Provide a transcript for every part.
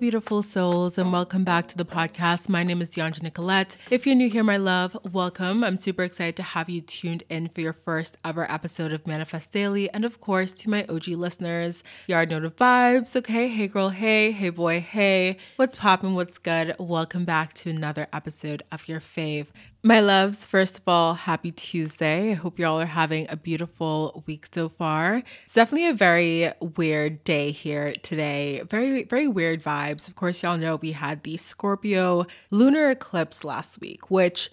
Beautiful souls, and welcome back to the podcast. My name is Dheandra Nicolette. If you're new here, my love, welcome. I'm super excited to have you tuned in for your first ever episode of Manifest Daily. And of course, to my OG listeners, Yard Note of Vibes. Okay, hey girl, hey, hey boy, hey. What's poppin'? What's good? Welcome back to another episode of your fave my loves, first of all, happy Tuesday. I hope y'all are having a beautiful week so far. It's definitely a very weird day here today. Very, very weird vibes. Of course, y'all know we had the Scorpio lunar eclipse last week, which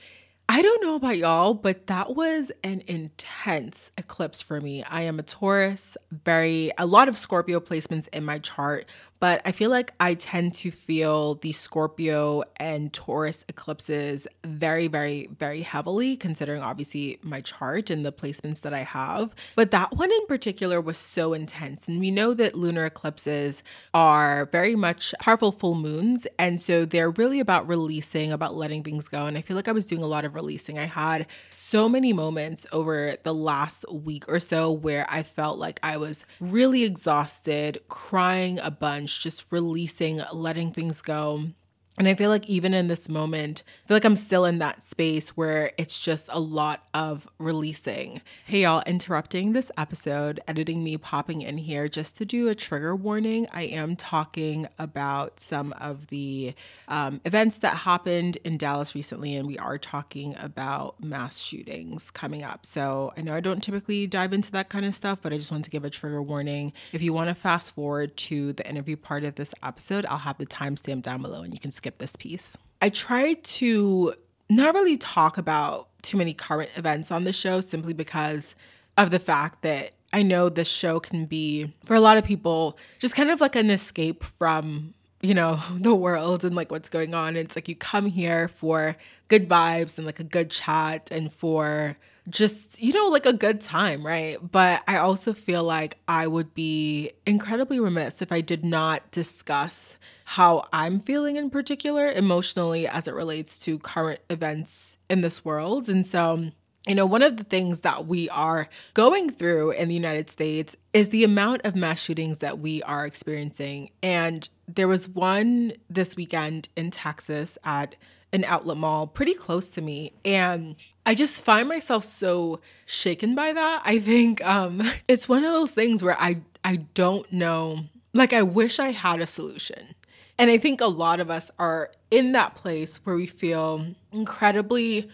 I don't know about y'all, but that was an intense eclipse for me. I am a Taurus, very, a lot of Scorpio placements in my chart, but I feel like I tend to feel the Scorpio and Taurus eclipses very, very, very heavily, considering obviously my chart and the placements that I have. But that one in particular was so intense. And we know that lunar eclipses are very much powerful full moons. And so they're really about releasing, about letting things go. And I feel like I was doing a lot of releasing. I had so many moments over the last week or so where I felt like I was really exhausted, crying a bunch just releasing, letting things go. And I feel like even in this moment, I feel like I'm still in that space where it's just a lot of releasing. Hey, y'all, interrupting this episode, editing me popping in here just to do a trigger warning. I am talking about some of the um, events that happened in Dallas recently, and we are talking about mass shootings coming up. So I know I don't typically dive into that kind of stuff, but I just want to give a trigger warning. If you want to fast forward to the interview part of this episode, I'll have the timestamp down below and you can skip skip this piece. I try to not really talk about too many current events on the show simply because of the fact that I know this show can be, for a lot of people, just kind of like an escape from, you know, the world and like what's going on. It's like you come here for good vibes and like a good chat and for just, you know, like a good time, right? But I also feel like I would be incredibly remiss if I did not discuss how I'm feeling in particular emotionally as it relates to current events in this world. And so, you know, one of the things that we are going through in the United States is the amount of mass shootings that we are experiencing. And there was one this weekend in Texas at an outlet mall pretty close to me and i just find myself so shaken by that i think um it's one of those things where i i don't know like i wish i had a solution and I think a lot of us are in that place where we feel incredibly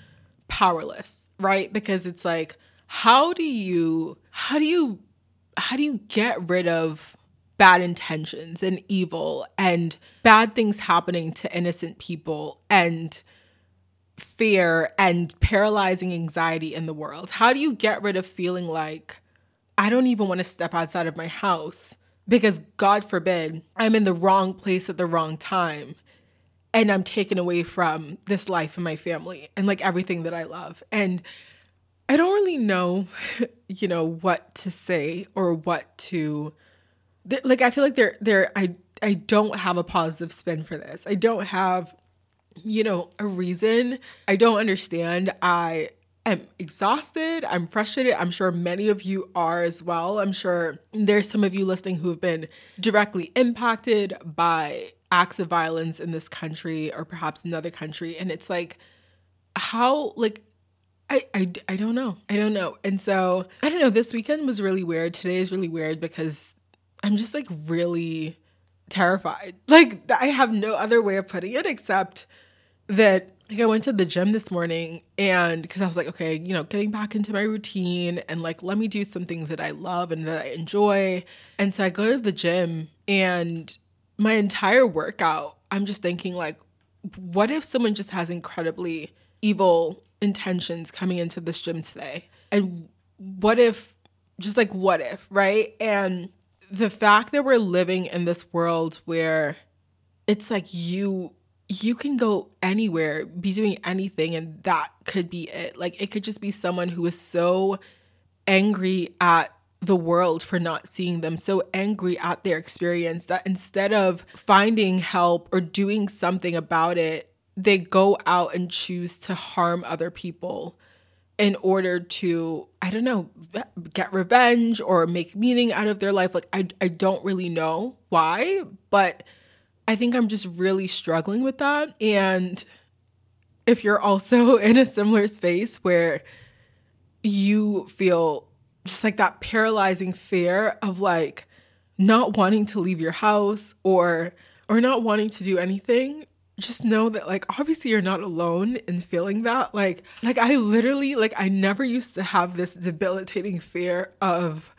powerless, right? Because it's like, how do you, how do you, how do you get rid of bad intentions and evil and bad things happening to innocent people and fear and paralyzing anxiety in the world? How do you get rid of feeling like I don't even want to step outside of my house because God forbid I'm in the wrong place at the wrong time and I'm taken away from this life and my family and like everything that I love. And I don't really know, you know, what to say or what to like I feel like there there I I don't have a positive spin for this. I don't have you know, a reason. I don't understand. I am exhausted. I'm frustrated. I'm sure many of you are as well. I'm sure there's some of you listening who have been directly impacted by acts of violence in this country or perhaps another country. And it's like, how, like, I, I, I don't know. I don't know. And so, I don't know. This weekend was really weird. Today is really weird because I'm just like really terrified. Like, I have no other way of putting it except that like I went to the gym this morning and because I was like, okay, you know, getting back into my routine and like, let me do some things that I love and that I enjoy. And so I go to the gym and my entire workout, I'm just thinking, like, what if someone just has incredibly evil intentions coming into this gym today? And what if, just like, what if, right? And the fact that we're living in this world where it's like you you can go anywhere, be doing anything, and that could be it. Like it could just be someone who is so angry at the world for not seeing them, so angry at their experience that instead of finding help or doing something about it, they go out and choose to harm other people in order to, I don't know, get revenge or make meaning out of their life. Like, I, I don't really know why, but I think I'm just really struggling with that. And if you're also in a similar space where you feel just like that paralyzing fear of like not wanting to leave your house or or not wanting to do anything just know that like obviously you're not alone in feeling that. Like like i literally like i never used to have this debilitating fear of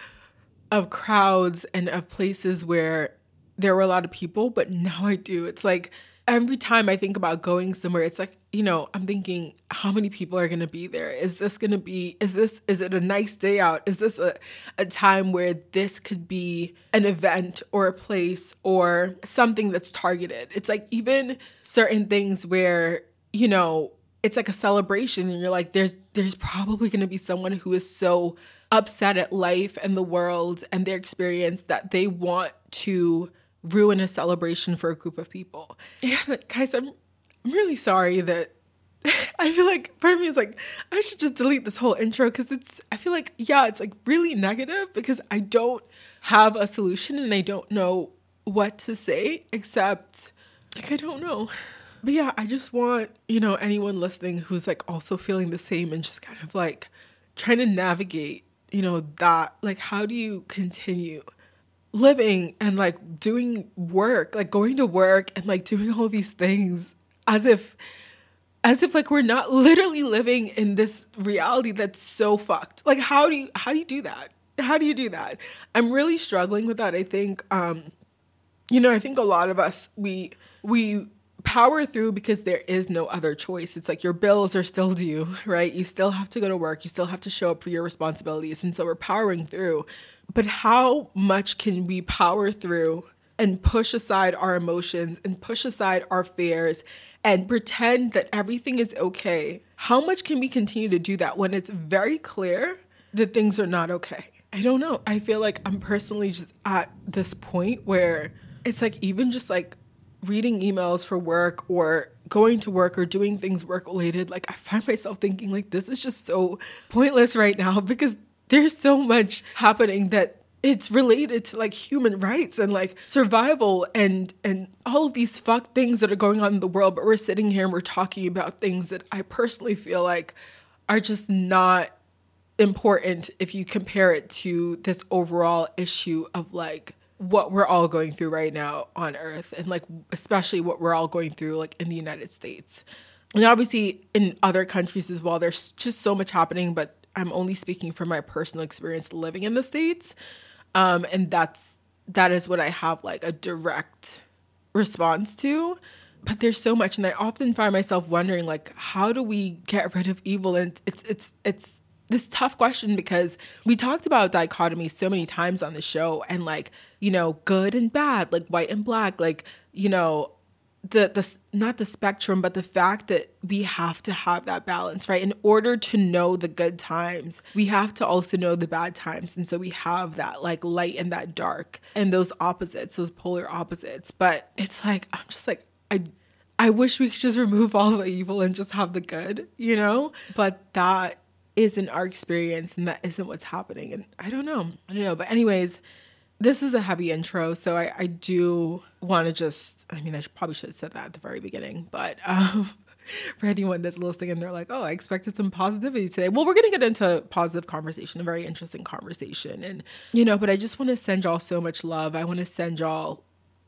of crowds and of places where there were a lot of people but now i do. It's like every time I think about going somewhere, it's like, you know, I'm thinking, how many people are going to be there? Is this going to be, is this, is it a nice day out? Is this a, a time where this could be an event or a place or something that's targeted? It's like even certain things where, you know, it's like a celebration and you're like, there's, there's probably going to be someone who is so upset at life and the world and their experience that they want to ruin a celebration for a group of people. Yeah, guys, I'm I'm really sorry that I feel like part of me is like I should just delete this whole intro because it's I feel like yeah, it's like really negative because I don't have a solution and I don't know what to say except like I don't know. But yeah, I just want, you know, anyone listening who's like also feeling the same and just kind of like trying to navigate, you know, that like how do you continue living and like doing work, like going to work and like doing all these things as if as if like we're not literally living in this reality that's so fucked. Like how do you how do you do that? How do you do that? I'm really struggling with that. I think um you know, I think a lot of us we we power through because there is no other choice. It's like your bills are still due, right? You still have to go to work, you still have to show up for your responsibilities. And so we're powering through. But how much can we power through and push aside our emotions and push aside our fears and pretend that everything is okay? How much can we continue to do that when it's very clear that things are not okay? I don't know. I feel like I'm personally just at this point where it's like even just like reading emails for work or going to work or doing things work related, like I find myself thinking like this is just so pointless right now because there's so much happening that it's related to like human rights and like survival and and all of these fuck things that are going on in the world but we're sitting here and we're talking about things that i personally feel like are just not important if you compare it to this overall issue of like what we're all going through right now on earth and like especially what we're all going through like in the united states. And obviously in other countries as well there's just so much happening but I'm only speaking from my personal experience living in the states, um, and that's that is what I have like a direct response to. But there's so much, and I often find myself wondering, like, how do we get rid of evil? And it's it's it's this tough question because we talked about dichotomy so many times on the show, and like you know, good and bad, like white and black, like you know, the the not the spectrum but the fact that we have to have that balance right? In order to know the good times we have to also know the bad times. And so we have that like light and that dark and those opposites those polar opposites. But it's like i'm just like i i wish we could just remove all the evil and just have the good you know? But that isn't our experience and that isn't what's happening. And i don't know. I don't know. But anyways this is a heavy intro, so I, I do want to just, I mean, I probably should have said that at the very beginning, but um, for anyone that's listening and they're like, oh, I expected some positivity today. Well, we're going to get into positive conversation, a very interesting conversation. And, you know, but I just want to send y'all so much love. I want to send y'all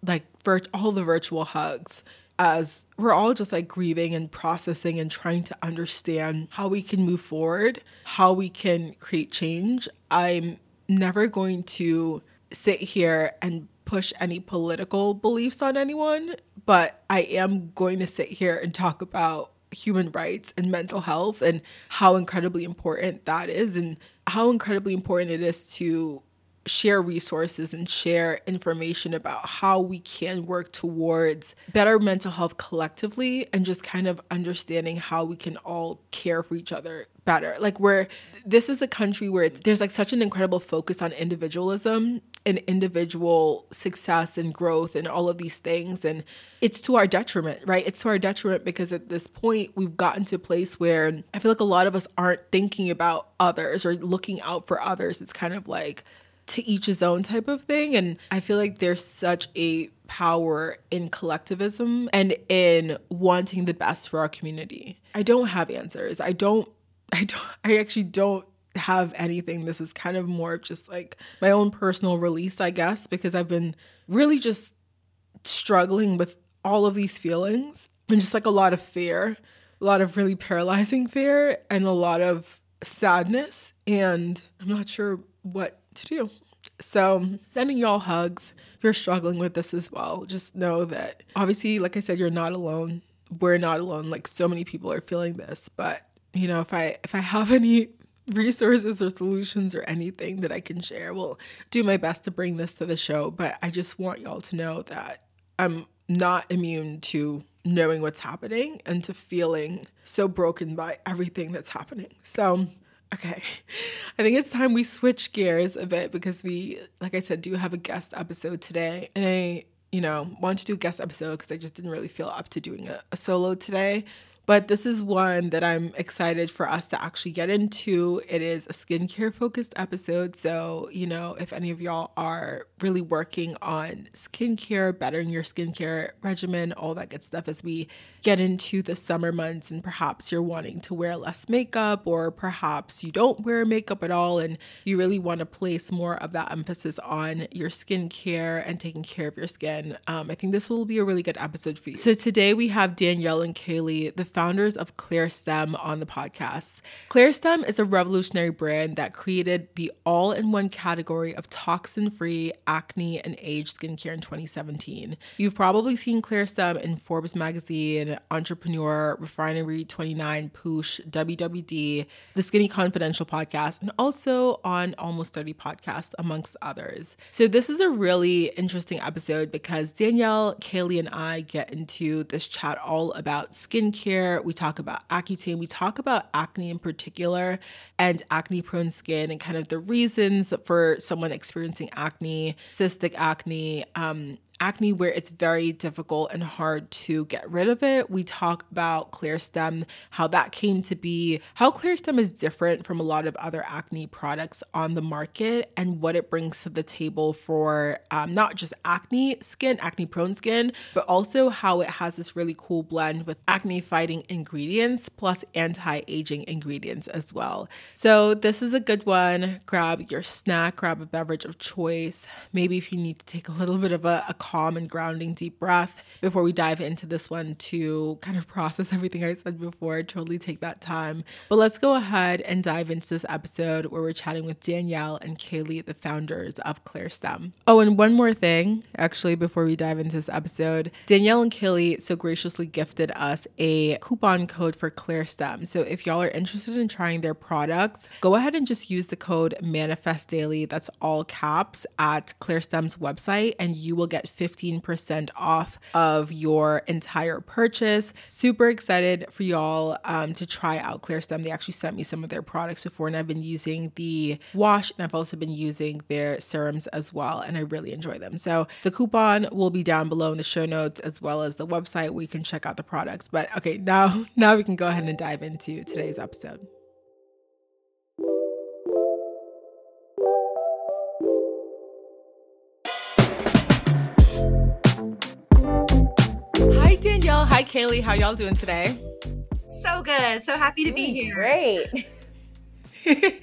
like vir- all the virtual hugs as we're all just like grieving and processing and trying to understand how we can move forward, how we can create change. I'm never going to sit here and push any political beliefs on anyone, but I am going to sit here and talk about human rights and mental health and how incredibly important that is and how incredibly important it is to share resources and share information about how we can work towards better mental health collectively and just kind of understanding how we can all care for each other better. Like where this is a country where there's like such an incredible focus on individualism and individual success and growth and all of these things and it's to our detriment, right? It's to our detriment because at this point we've gotten to a place where I feel like a lot of us aren't thinking about others or looking out for others. It's kind of like to each his own type of thing. And I feel like there's such a power in collectivism and in wanting the best for our community. I don't have answers. I don't, I don't, I actually don't have anything. This is kind of more of just like my own personal release, I guess, because I've been really just struggling with all of these feelings and just like a lot of fear, a lot of really paralyzing fear, and a lot of sadness. And I'm not sure what to do. So, sending y'all hugs if you're struggling with this as well. Just know that obviously, like I said, you're not alone. We're not alone. Like so many people are feeling this, but you know, if I if I have any resources or solutions or anything that I can share, will do my best to bring this to the show. But I just want y'all to know that I'm not immune to knowing what's happening and to feeling so broken by everything that's happening. So Okay. I think it's time we switch gears a bit because we, like I said, do have a guest episode today. And I, you know, want to do a guest episode because I just didn't really feel up to doing a, a solo today. But this is one that I'm excited for us to actually get into. It is a skincare focused episode. So, you know, if any of y'all are really working on skincare, bettering your skincare regimen, all that good stuff as we get into the summer months and perhaps you're wanting to wear less makeup or perhaps you don't wear makeup at all and you really want to place more of that emphasis on your skincare and taking care of your skin, um, I think this will be a really good episode for you. So today we have Danielle and Kaleigh, the founders of ClearStem, on the podcast. ClearStem is a revolutionary brand that created the all in one category of toxin free acne and age skincare in 2017. You've probably seen ClearStem in Forbes magazine Entrepreneur, Refinery 29, Poosh, WWD, the Skinny Confidential podcast, and also on Almost 30 podcast, amongst others. So, this is a really interesting episode because Danielle, Kaleigh, and I get into this chat all about skincare. We talk about Accutane, we talk about acne in particular, and acne prone skin, and kind of the reasons for someone experiencing acne, cystic acne, um, acne where it's very difficult and hard to get rid of it. We talk about ClearStem, how that came to be, how ClearStem is different from a lot of other acne products on the market, and what it brings to the table for um, not just acne skin, acne prone skin, but also how it has this really cool blend with acne fighting ingredients plus anti aging ingredients as well. So, this is a good one. Grab your snack, grab a beverage of choice. Maybe if you need to take a little bit of a, a calm and grounding deep breath before we dive into this one to kind of process everything I said before. Totally take that time. But let's go ahead and dive into this episode where we're chatting with Danielle and Kaleigh, the founders of Clear Stem. Oh, and one more thing, actually, before we dive into this episode, Danielle and Kaleigh so graciously gifted us a coupon code for Clear Stem. So if y'all are interested in trying their products, go ahead and just use the code Manifest Daily. That's all caps at Clear Stem's website, and you will get 15% off of your entire purchase. Super excited for y'all um, to try out ClearStem. They actually sent me some of their products before, and I've been using the wash and I've also been using their serums as well, and I really enjoy them. So the coupon will be down below in the show notes as well as the website where you can check out the products. But okay, now now we can go ahead and dive into today's episode. Danielle. Hi, Kaleigh. How y'all doing today? So good. So happy to be here. Great.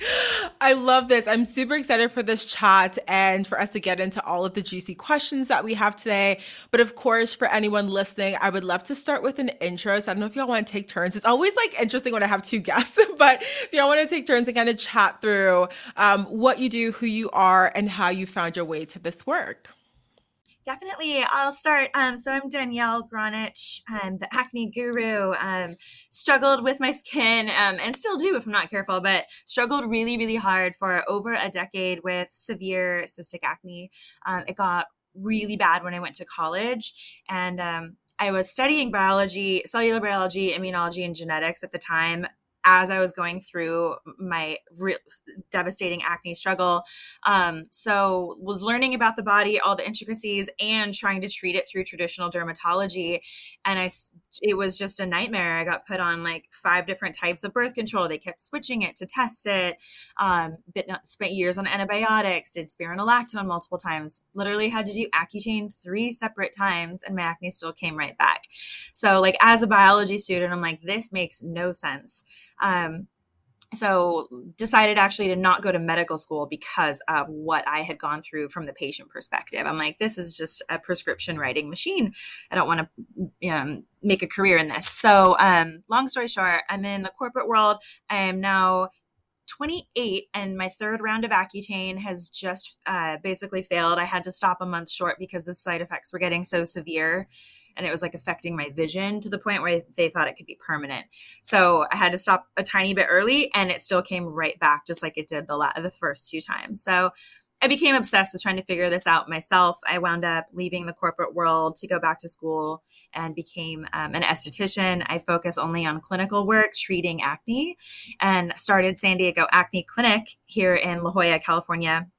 I love this. I'm super excited for this chat and for us to get into all of the juicy questions that we have today. But of course, for anyone listening, I would love to start with an intro. So I don't know if y'all want to take turns. It's always like interesting when I have two guests, but if y'all want to take turns and kind of chat through um, what you do, who you are, and how you found your way to this work. Definitely. I'll start. Um, so I'm Danielle Gronich. I'm the acne guru. Um, struggled with my skin um, and still do if I'm not careful, but struggled really, really hard for over a decade with severe cystic acne. Um, it got really bad when I went to college. And um, I was studying biology, cellular biology, immunology, and genetics at the time as I was going through my devastating acne struggle. Um, so was learning about the body, all the intricacies, and trying to treat it through traditional dermatology. And I, it was just a nightmare. I got put on like five different types of birth control. They kept switching it to test it. Um, but spent years on antibiotics. Did spironolactone multiple times. Literally had to do Accutane three separate times, and my acne still came right back. So like as a biology student, I'm like, this makes no sense. Um, so decided actually to not go to medical school because of what i had gone through from the patient perspective. I'm like this is just a prescription writing machine. I don't want to um, make a career in this. So um, long story short i'm in the corporate world. I am now 28 and my third round of accutane has just uh, basically failed. I had to stop a month short because the side effects were getting so severe and it was like affecting my vision to the point where they thought it could be permanent. So I had to stop a tiny bit early and it still came right back just like it did the la- the first two times. So I became obsessed with trying to figure this out myself. I wound up leaving the corporate world to go back to school and became um, an esthetician. I focus only on clinical work, treating acne, and started San Diego Acne Clinic here in La Jolla, California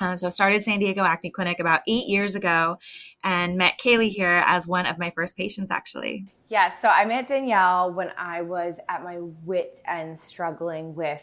uh, so I started San Diego Acne Clinic about eight years ago and met Kaleigh here as one of my first patients actually. Yeah, so I met Danielle when I was at my wit end struggling with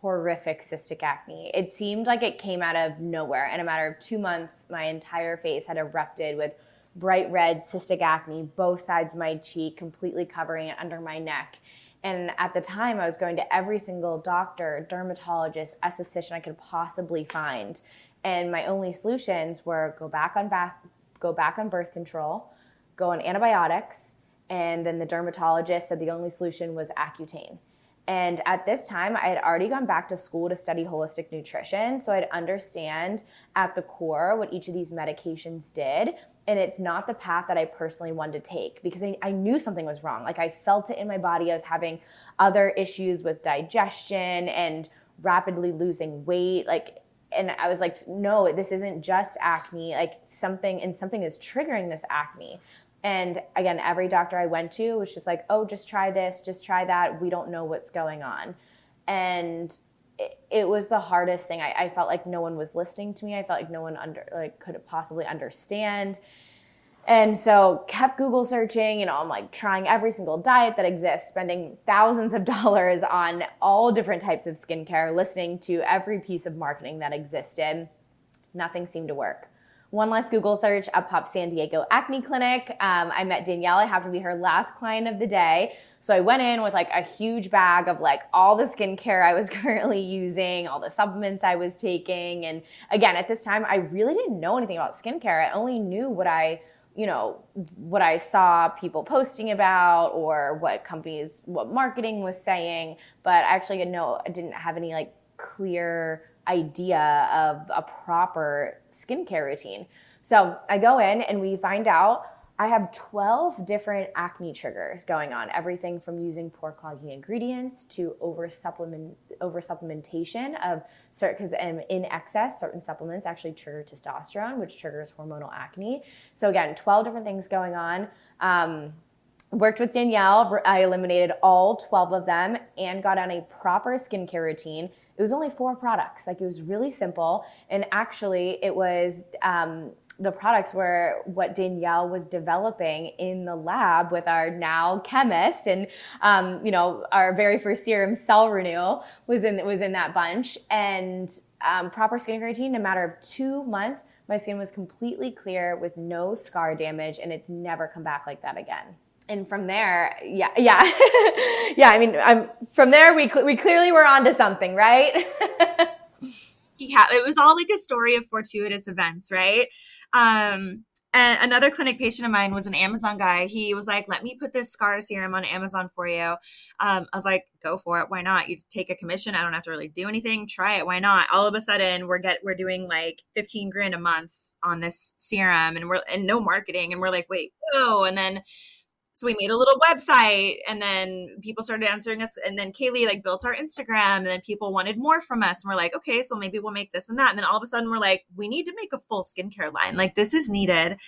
horrific cystic acne. It seemed like it came out of nowhere. In a matter of two months, my entire face had erupted with bright red cystic acne, both sides of my cheek, completely covering it under my neck. And at the time, I was going to every single doctor, dermatologist, esthetician I could possibly find. And my only solutions were go back on bath, go back on birth control, go on antibiotics, and then the dermatologist said the only solution was Accutane. And at this time, I had already gone back to school to study holistic nutrition. So I'd understand at the core what each of these medications did and it's not the path that I personally wanted to take because I, I, knew something was wrong. Like I felt it in my body. I was having other issues with digestion and rapidly losing weight. Like, and I was like, no, this isn't just acne. Like something, and something is triggering this acne. And again, every doctor I went to was just like, oh, just try this, just try that. We don't know what's going on. And it, was the hardest thing. I, I, felt like no one was listening to me. I felt like no one under like could possibly understand. And so kept Google searching, you know, I'm like trying every single diet that exists, spending thousands of dollars on all different types of skincare, listening to every piece of marketing that existed. Nothing seemed to work. One last Google search, up popped San Diego Acne Clinic. Um, I met Danielle. I happened to be her last client of the day. So I went in with like a huge bag of like all the skincare I was currently using, all the supplements I was taking. And again, at this time, I really didn't know anything about skincare. I only knew what I you know what i saw people posting about or what companies what marketing was saying but actually no i didn't have any like clear idea of a proper skincare routine. So I go in and we find out I have 12 different acne triggers going on. Everything from using pore clogging ingredients to over supplement over supplementation of certain because in excess certain supplements actually trigger testosterone, which triggers hormonal acne. So again, 12 different things going on. Um, worked with Danielle. I eliminated all 12 of them and got on a proper skincare routine. It was only four products. Like it was really simple. And actually, it was. Um, the products were what Danielle was developing in the lab with our now chemist, and um, you know our very first serum, Cell Renew, was in was in that bunch. And um, proper skincare routine, in a matter of two months, my skin was completely clear with no scar damage, and it's never come back like that again and from there, yeah, yeah, yeah. I mean, I'm from there. We cl- we clearly were onto something, right? yeah, it was all like a story of fortuitous events, right? Um, And another clinic patient of mine was an Amazon guy. He was like, "Let me put this scar serum on Amazon for you." Um, I was like, "Go for it. Why not? You take a commission. I don't have to really do anything. Try it. Why not?" All of a sudden, we're get we're doing like fifteen grand a month on this serum, and we're and no marketing, and we're like, "Wait, whoa!" And then so we made a little website and then people started answering us and then Kaleigh like built our instagram and then people wanted more from us and we're like okay so maybe we'll make this and that. And then all of a sudden we're like we need to make a full skincare line. Like this is needed.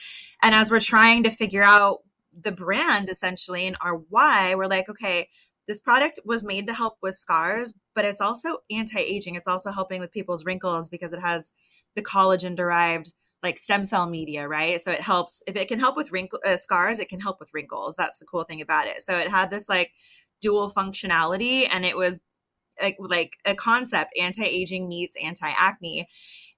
And as we're trying to figure out the brand essentially and our why we're like okay this product was made to help with scars but it's also anti-aging. It's also helping with people's wrinkles because it has the collagen derived like stem cell media, right? So it helps if it can help with wrinkle uh, scars, it can help with wrinkles. That's the cool thing about it. So it had this like dual functionality, and it was like, like a concept: anti-aging meets anti-acne.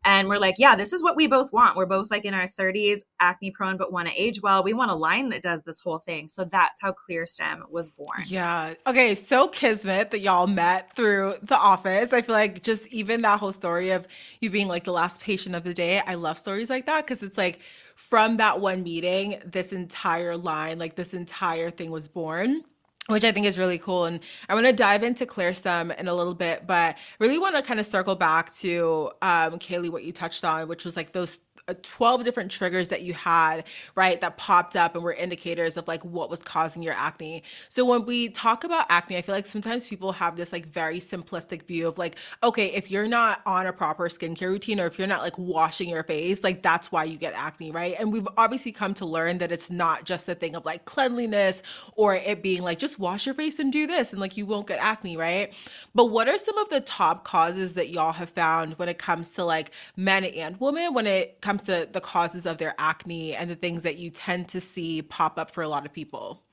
And we're like, yeah, this is what we both want. We're both like in our 30s, acne prone, but want to age well. We want a line that does this whole thing. So that's how ClearStem was born. Yeah. Okay. So kismet that y'all met through the office. I feel like just even that whole story of you being like the last patient of the day. I love stories like that because it's like from that one meeting, this entire line, like this entire thing was born which I think is really cool. And I want to dive into ClearStem in a little bit, but really want to kind of circle back to um, Kaleigh, what you touched on, which was like those Uh, 12 different triggers that you had, right, that popped up and were indicators of like what was causing your acne. So when we talk about acne, I feel like sometimes people have this like very simplistic view of like, okay, if you're not on a proper skincare routine or if you're not like washing your face, like that's why you get acne, right? And we've obviously come to learn that it's not just a thing of like cleanliness or it being like just wash your face and do this and like you won't get acne, right? But what are some of the top causes that y'all have found when it comes to like men and women when it comes comes to the causes of their acne and the things that you tend to see pop up for a lot of people.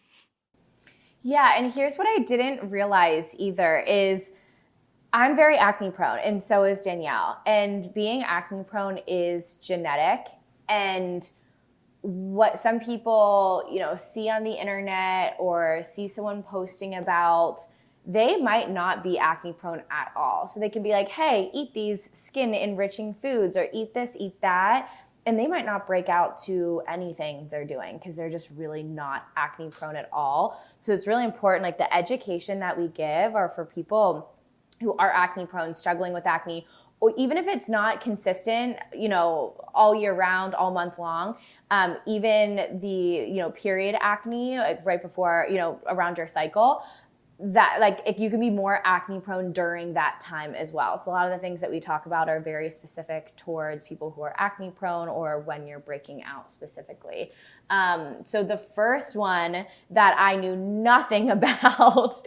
Yeah, and here's what I didn't realize either is I'm very acne prone and so is Danielle. And being acne prone is genetic and what some people, you know, see on the internet or see someone posting about they might not be acne prone at all. So they can be like, hey, eat these skin enriching foods or eat this, eat that. And they might not break out to anything they're doing because they're just really not acne prone at all. So it's really important, like the education that we give are for people who are acne prone, struggling with acne, or even if it's not consistent, you know, all year round, all month long, um, even the, you know, period acne, like right before, you know, around your cycle, that like if you can be more acne prone during that time as well. So a lot of the things that we talk about are very specific towards people who are acne prone or when you're breaking out specifically. Um, so the first one that i knew nothing about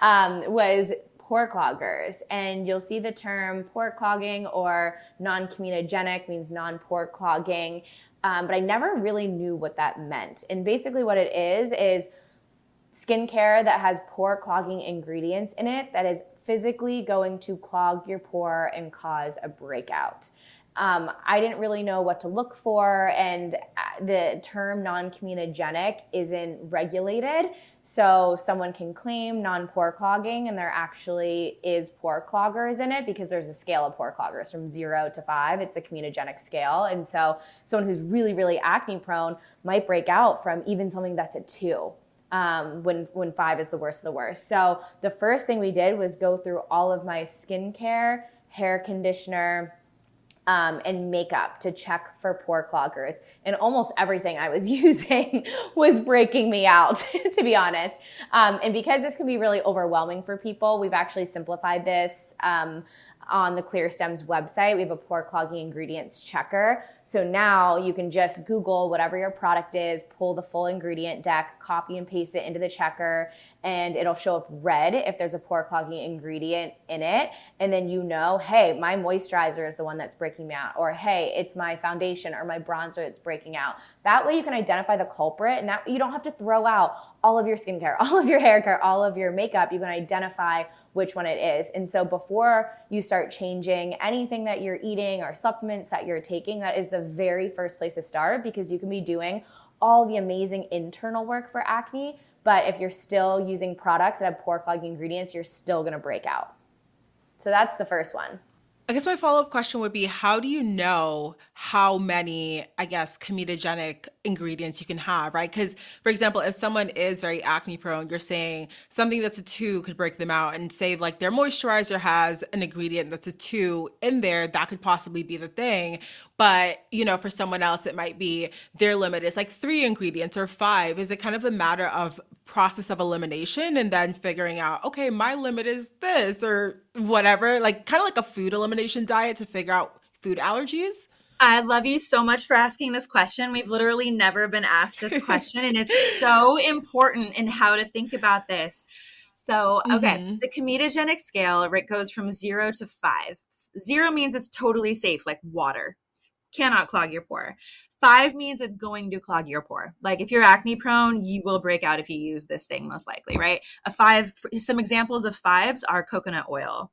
um, was pore cloggers. And you'll see the term pore clogging or non-comedogenic means non-pore clogging. Um, but i never really knew what that meant. And basically what it is is skincare that has pore clogging ingredients in it that is physically going to clog your pore and cause a breakout. Um, I didn't really know what to look for, and uh, the term non comedogenic isn't regulated. So, someone can claim non pore clogging, and there actually is pore cloggers in it because there's a scale of pore cloggers from zero to five. It's a comedogenic scale. And so, someone who's really, really acne prone might break out from even something that's a two um, when when five is the worst of the worst. So the first thing we did was go through all of my skincare, hair conditioner. Um, and makeup to check for pore cloggers. And almost everything I was using was breaking me out, to be honest. Um, and because this can be really overwhelming for people, we've actually simplified this. Um, on the Clear Stems website. We have a pore clogging ingredients checker. So now you can just Google whatever your product is, pull the full ingredient deck, copy and paste it into the checker, and it'll show up red if there's a pore clogging ingredient in it. And then you know, hey, my moisturizer is the one that's breaking me out, or hey, it's my foundation or my bronzer that's breaking out. That way you can identify the culprit and that you don't have to throw out all of your skincare, all of your hair care, all of your makeup. You can identify which one it is. And so before you start changing anything that you're eating or supplements that you're taking, that is the very first place to start because you can be doing all the amazing internal work for acne. But if you're still using products that have pore clogging ingredients, you're still gonna break out. So that's the first one. I guess my follow up question would be how do you know how many, I guess, comedogenic ingredients you can have, right? Because, for example, if someone is very acne prone, you're saying something that's a two could break them out, and say like their moisturizer has an ingredient that's a two in there, that could possibly be the thing. But, you know, for someone else, it might be their limit is like three ingredients or five. Is it kind of a matter of process of elimination and then figuring out, okay, my limit is this or whatever, like kind of like a food elimination diet to figure out food allergies? I love you so much for asking this question. We've literally never been asked this question, and it's so important in how to think about this. So, okay, mm-hmm. the comedogenic scale it goes from zero to five. Zero means it's totally safe, like water, cannot clog your pore. Five means it's going to clog your pore. Like if you're acne prone, you will break out if you use this thing, most likely, right? A five, some examples of fives are coconut oil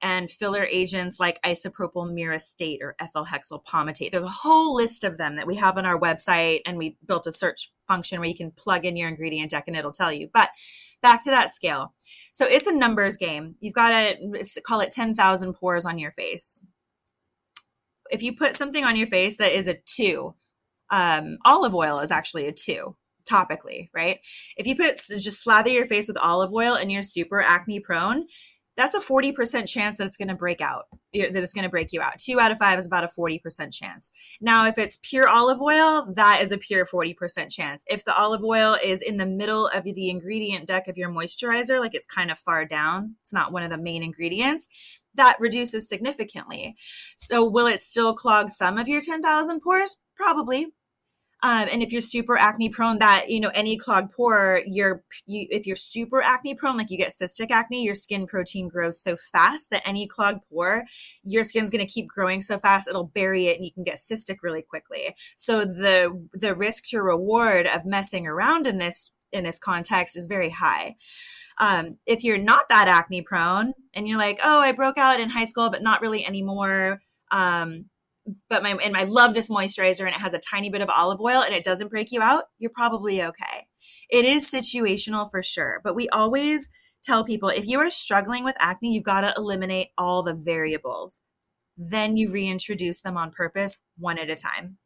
and filler agents like isopropyl myristate or ethyl hexyl palmitate. There's a whole list of them that we have on our website, and we built a search function where you can plug in your ingredient deck and it'll tell you. But back to that scale. So it's a numbers game. You've got to call it 10,000 pores on your face. If you put something on your face that is a two, um, olive oil is actually a two topically, right? If you put just slather your face with olive oil and you're super acne prone, that's a 40% chance that it's going to break out, that it's going to break you out. Two out of five is about a 40% chance. Now, if it's pure olive oil, that is a pure 40% chance. If the olive oil is in the middle of the ingredient deck of your moisturizer, like it's kind of far down, it's not one of the main ingredients, that reduces significantly. So, will it still clog some of your 10,000 pores? Probably. Um, and if you're super acne prone, that you know any clogged pore, you're you, if you're super acne prone, like you get cystic acne, your skin protein grows so fast that any clogged pore, your skin's going to keep growing so fast it'll bury it, and you can get cystic really quickly. So the the risk to reward of messing around in this in this context is very high. Um, if you're not that acne prone and you're like, oh, I broke out in high school, but not really anymore. Um, but my and I love this moisturizer and it has a tiny bit of olive oil and it doesn't break you out, you're probably okay. It is situational for sure, but we always tell people if you are struggling with acne, you've got to eliminate all the variables. Then you reintroduce them on purpose one at a time.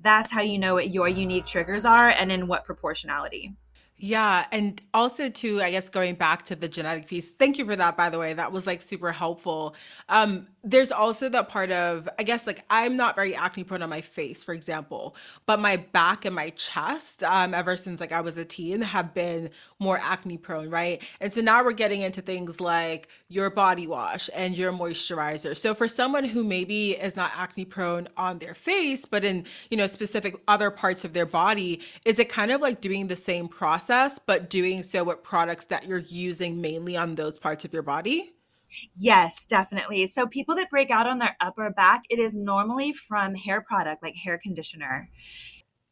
That's how you know what your unique triggers are and in what proportionality. Yeah. And also, too, I guess going back to the genetic piece, thank you for that, by the way. That was like super helpful. Um, there's also that part of, I guess, like I'm not very acne prone on my face, for example, but my back and my chest, um, ever since like I was a teen, have been more acne prone, right? And so now we're getting into things like your body wash and your moisturizer. So for someone who maybe is not acne prone on their face, but in, you know, specific other parts of their body, is it kind of like doing the same process, but doing so with products that you're using mainly on those parts of your body? Yes, definitely. So people that break out on their upper back, it is normally from hair product like hair conditioner.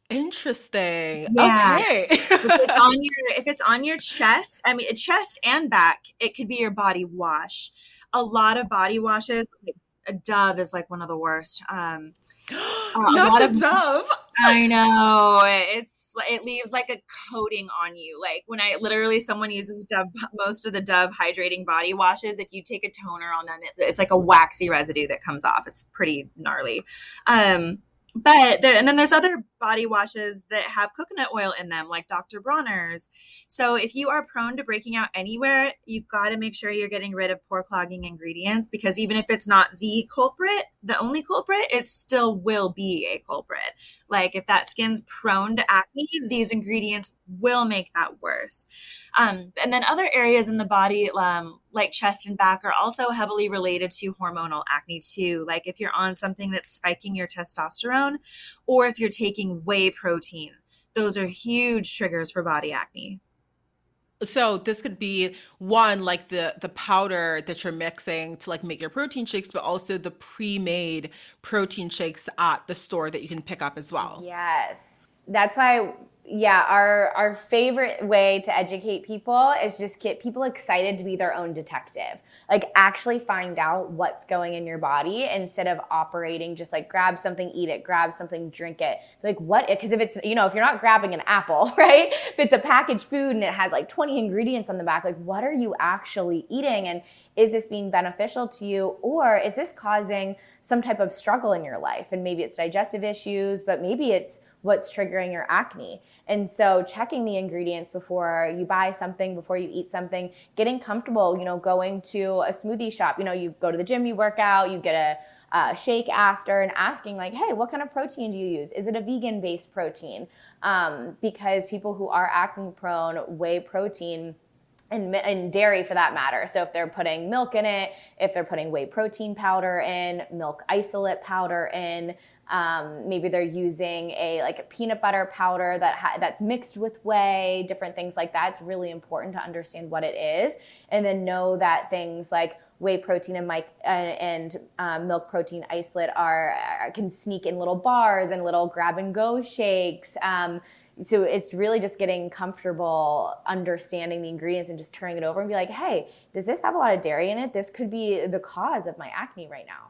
Interesting. Yeah. Okay. if, it's on your, if it's on your chest, I mean, chest and back, it could be your body wash. A lot of body washes, like a Dove is like one of the worst. Um, uh, Not the of, Dove. I know it's it leaves like a coating on you. Like when I literally someone uses Dove, most of the Dove hydrating body washes. If you take a toner on them, it's, it's like a waxy residue that comes off. It's pretty gnarly. Um, but there, and then there's other body washes that have coconut oil in them, like Dr. Bronner's. So if you are prone to breaking out anywhere, you've got to make sure you're getting rid of pore clogging ingredients because even if it's not the culprit, the only culprit, it still will be a culprit. Like if that skin's prone to acne, these ingredients will make that worse. Um, and then other areas in the body, um, like chest and back, are also heavily related to hormonal acne too. Like if you're on something that's spiking your testosterone, or if you're taking whey protein, those are huge triggers for body acne. So this could be one like the the powder that you're mixing to like make your protein shakes but also the pre-made protein shakes at the store that you can pick up as well. Yes. That's why yeah, our our favorite way to educate people is just get people excited to be their own detective. Like actually find out what's going in your body instead of operating just like grab something, eat it, grab something, drink it. Like what? Because if it's you know if you're not grabbing an apple, right? If it's a packaged food and it has like 20 ingredients on the back, like what are you actually eating? And is this being beneficial to you, or is this causing some type of struggle in your life? And maybe it's digestive issues, but maybe it's what's triggering your acne. And so checking the ingredients before you buy something, before you eat something, getting comfortable, you know, going to a smoothie shop, you know, you go to the gym, you work out, you get a uh, shake after and asking like hey what kind of protein do you use is it a vegan based protein um, because people who are acne prone whey protein and, and, dairy for that matter. So if they're putting milk in it, if they're putting whey protein powder in, milk isolate powder in, um, maybe they're using a like a peanut butter powder that ha- that's mixed with whey, different things like that. It's really important to understand what it is, and then know that things like whey protein and, mic- and um, milk protein isolate are can sneak in little bars and little grab and go shakes. Um, so it's really just getting comfortable understanding the ingredients and just turning it over and be like, hey, does this have a lot of dairy in it? This could be the cause of my acne right now.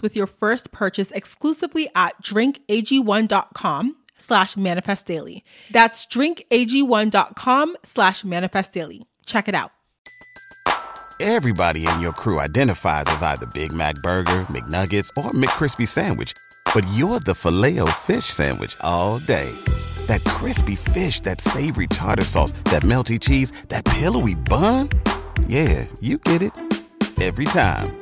with your first purchase exclusively at drinkag1.com slash manifest daily. That's drinkag1.com slash manifest daily. Check it out. Everybody in your crew identifies as either Big Mac Burger, McNuggets, or McCrispy Sandwich, but you're the filet fish Sandwich all day. That crispy fish, that savory tartar sauce, that melty cheese, that pillowy bun. Yeah, you get it every time.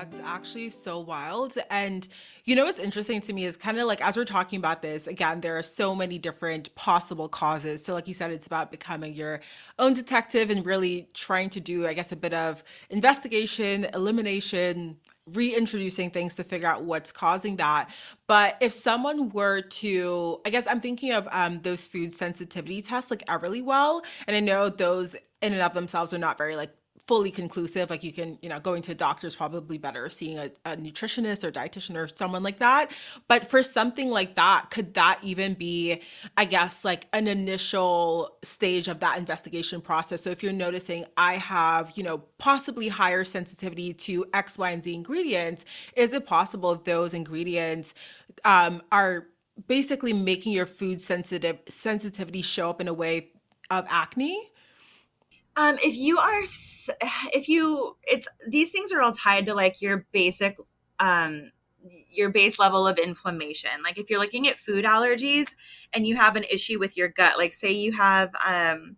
That's actually so wild. And you know what's interesting to me is kind of like as we're talking about this, again, there are so many different possible causes. So, like you said, it's about becoming your own detective and really trying to do, I guess, a bit of investigation, elimination, reintroducing things to figure out what's causing that. But if someone were to, I guess I'm thinking of um, those food sensitivity tests like Everlywell, and I know those in and of themselves are not very like fully conclusive like you can you know going to a doctor is probably better seeing a, a, nutritionist or dietitian or someone like that. But for something like that could that even be i guess like an initial stage of that investigation process? So if you're noticing i have you know possibly higher sensitivity to x y and z ingredients is it possible those ingredients um, are basically making your food sensitive sensitivity show up in a way of acne um, if you are, if you, it's these things are all tied to like your basic um, your base level of inflammation. Like if you're looking at food allergies and you have an issue with your gut, like say you have um,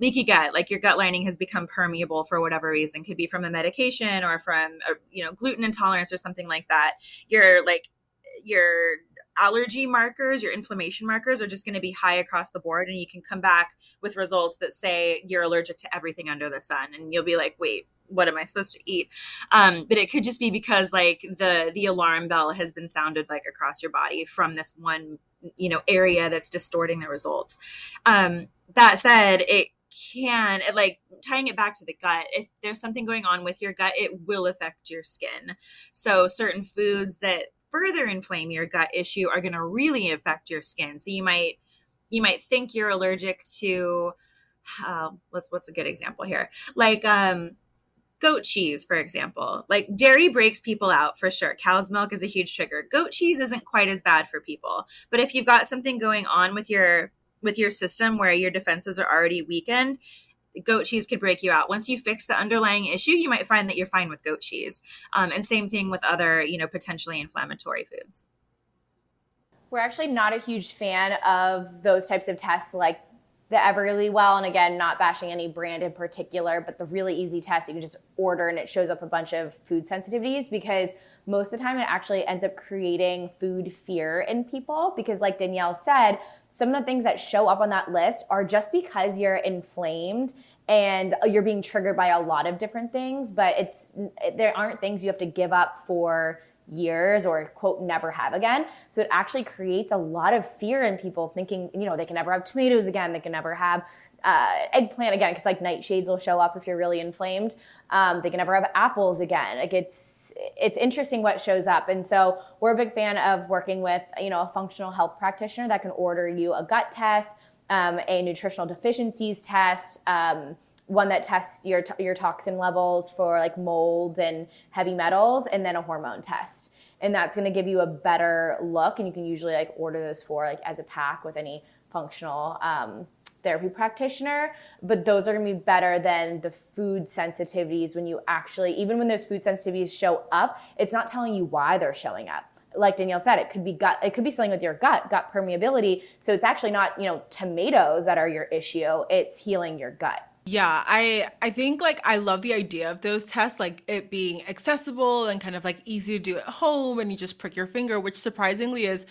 leaky gut, like your gut lining has become permeable for whatever reason, could be from a medication or from a, you know gluten intolerance or something like that. Your like your allergy markers, your inflammation markers are just going to be high across the board, and you can come back with results that say you're allergic to everything under the sun, and you'll be like, wait, what am I supposed to eat? Um, but it could just be because like the the alarm bell has been sounded like across your body from this one you know area that's distorting the results. Um, that said, it can it, like tying it back to the gut if there's something going on with your gut it will affect your skin so certain foods that further inflame your gut issue are going to really affect your skin so you might you might think you're allergic to uh, let's what's a good example here like um goat cheese, for example. Like dairy breaks people out for sure. Cow's milk is a huge trigger. Goat cheese isn't quite as bad for people. But if you've got something going on with your with your system where your defenses are already weakened, goat cheese could break you out. Once you fix the underlying issue, you might find that you're fine with goat cheese. Um, and same thing with other, you know, potentially inflammatory foods. We're actually not a huge fan of those types of tests like the Everlywell. and again, not bashing any brand in particular, but the really easy test you can just order and it shows up a bunch of food sensitivities because most of the time it actually ends up creating food fear in people because like Danielle said, some of the things that show up on that list are just because you're inflamed and you're being triggered by a lot of different things, but it's there aren't things you have to give up for years or quote never have again. So it actually creates a lot of fear in people thinking you know they can never have tomatoes again they can never have uh, eggplant again because like nightshades will show up if you're really inflamed. Um, they can never have apples again. Like it's it's interesting what shows up. And so we're a big fan of working with you know a functional health practitioner that can order you a gut test um, a nutritional deficiencies test um, one that tests your your toxin levels for like mold and heavy metals, and then a hormone test. And that's going to give you a better look. And you can usually like order those for like as a pack with any functional um, therapy practitioner. But those are going to be better than the food sensitivities when you actually, even when those food sensitivities show up, it's not telling you why they're showing up like Danielle said, it could be gut, it could be something with your gut, gut permeability. So it's actually not, you know, tomatoes that are your issue. It's healing your gut. Yeah, I I think like I love the idea of those tests, like it being accessible and kind of like easy to do at home, and you just prick your finger, which surprisingly is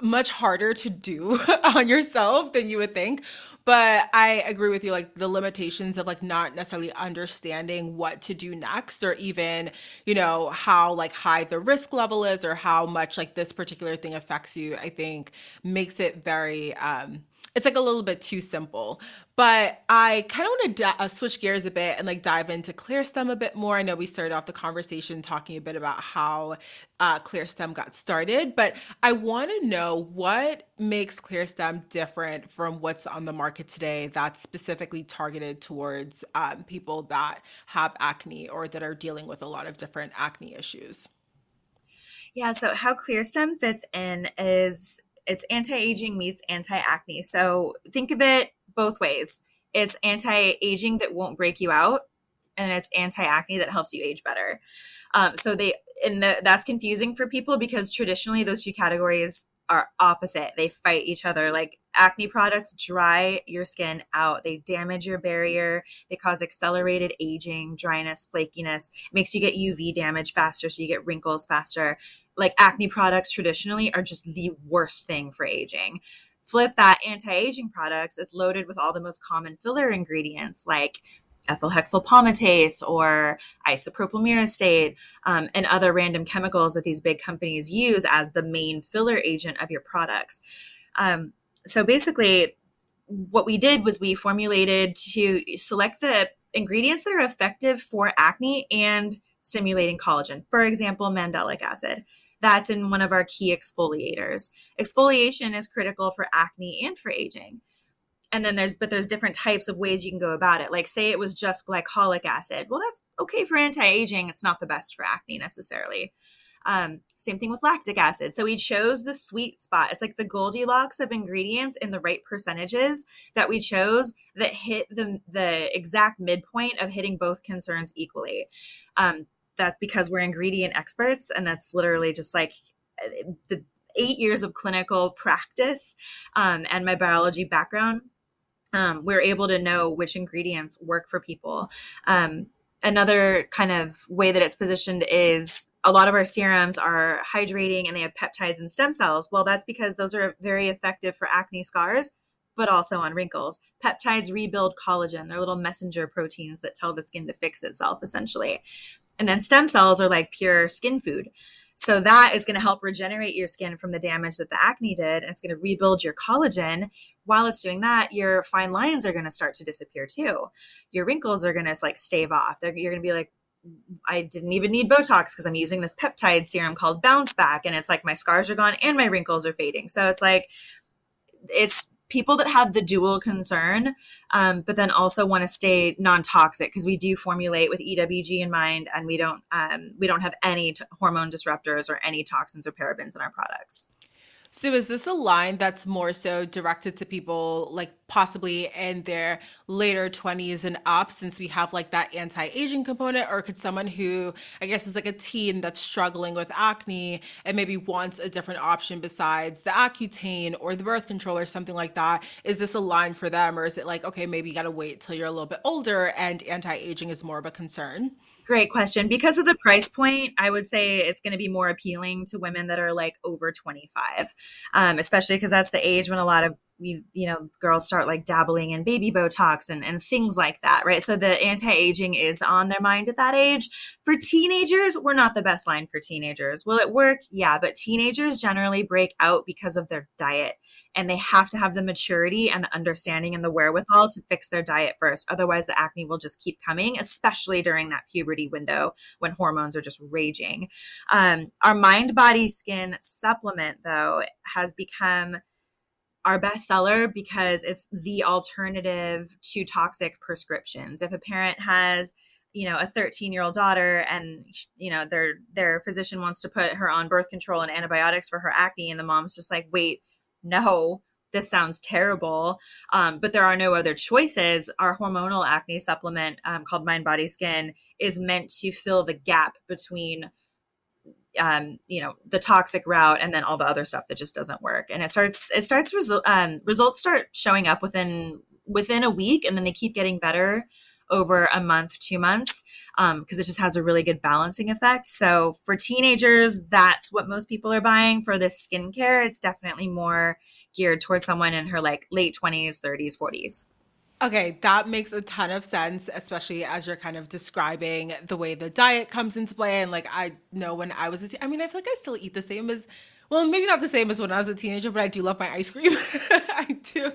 much harder to do on yourself than you would think. But I agree with you, like the limitations of like not necessarily understanding what to do next, or even you know how like high the risk level is, or how much like this particular thing affects you. I think makes it very um it's like a little bit too simple. But I kind of want to uh, switch gears a bit and like dive into ClearStem a bit more. I know we started off the conversation talking a bit about how uh, ClearStem got started, but I want to know what makes ClearStem different from what's on the market today that's specifically targeted towards um, people that have acne or that are dealing with a lot of different acne issues. Yeah, so how ClearStem fits in is it's anti-aging meets anti-acne. So think of it both ways. It's anti-aging that won't break you out, and it's anti-acne that helps you age better. Um, so they and the, that's confusing for people because traditionally those two categories are opposite. They fight each other. Like acne products dry your skin out. They damage your barrier. They cause accelerated aging, dryness, flakiness. It makes you get UV damage faster, so you get wrinkles faster. Like acne products traditionally are just the worst thing for aging. Flip that anti-aging products, it's loaded with all the most common filler ingredients like ethyl hexyl palmitate or isopropyl myristate um, and other random chemicals that these big companies use as the main filler agent of your products. Um, so basically, what we did was we formulated to select the ingredients that are effective for acne and stimulating collagen. For example, mandelic acid. That's in one of our key exfoliators. Exfoliation is critical for acne and for aging and then there's but there's different types of ways you can go about it like say it was just glycolic acid well that's okay for anti-aging it's not the best for acne necessarily um, same thing with lactic acid so we chose the sweet spot it's like the goldilocks of ingredients in the right percentages that we chose that hit the the exact midpoint of hitting both concerns equally um, that's because we're ingredient experts, and that's literally just like the eight years of clinical practice um, and my biology background. Um, we're able to know which ingredients work for people. Um, another kind of way that it's positioned is a lot of our serums are hydrating and they have peptides and stem cells. Well, that's because those are very effective for acne scars, but also on wrinkles. Peptides rebuild collagen. They're little messenger proteins that tell the skin to fix itself, essentially. And then stem cells are like pure skin food. So that is going to help regenerate your skin from the damage that the acne did. And it's going to rebuild your collagen. While it's doing that, your fine lines are going to start to disappear too. Your wrinkles are going to like stave off. They're, you're going to be like, I didn't even need Botox because I'm using this peptide serum called Bounce Back. And it's like my scars are gone and my wrinkles are fading. So it's like, it's people that have the dual concern, um, but then also want to stay non-toxic because we do formulate with EWG in mind, and we don't um, we don't have any t- hormone disruptors or any toxins or parabens in our products. So is this a line that's more so directed to people like possibly in their later 20s and up since we have like that anti-aging component or could someone who I guess is like a teen that's struggling with acne and maybe wants a different option besides the Accutane or the birth control or something like that is this a line for them or is it like okay maybe you got to wait till you're a little bit older and anti-aging is more of a concern? Great question. Because of the price point, I would say it's going to be more appealing to women that are like over 25, um, especially because that's the age when a lot of you, you know girls start like dabbling in baby botox and, and things like that right? So the anti-aging is on their mind at that age. For teenagers we're not the best line for teenagers. Will it work? Yeah but teenagers generally break out because of their diet and they have to have the maturity and the understanding and the wherewithal to fix their diet first. Otherwise, the acne will just keep coming, especially during that puberty window when hormones are just raging. Um, our mind body skin supplement, though, has become our best seller because it's the alternative to toxic prescriptions. If a parent has you know a 13 year old daughter and you know their their physician wants to put her on birth control and antibiotics for her acne and the mom's just like wait no, this sounds terrible. Um, but there are no other choices. Our hormonal acne supplement um, called Mind Body Skin is meant to fill the gap between um, you know the toxic route and then all the other stuff that just doesn't work and it starts it starts resu- um, results start showing up within within a week and then they keep getting better over a month, two months, because um, it just has a really good balancing effect. So for teenagers, that's what most people are buying. For this skincare, it's definitely more geared towards someone in her like late 20s, 30s, 40s. Okay, that makes a ton of sense, especially as you're kind of describing the way the diet comes into play. And like, I know when I was I mean, I feel like I still eat the same as, well, maybe not the same as when I was a teenager, but I do love my ice cream. I do.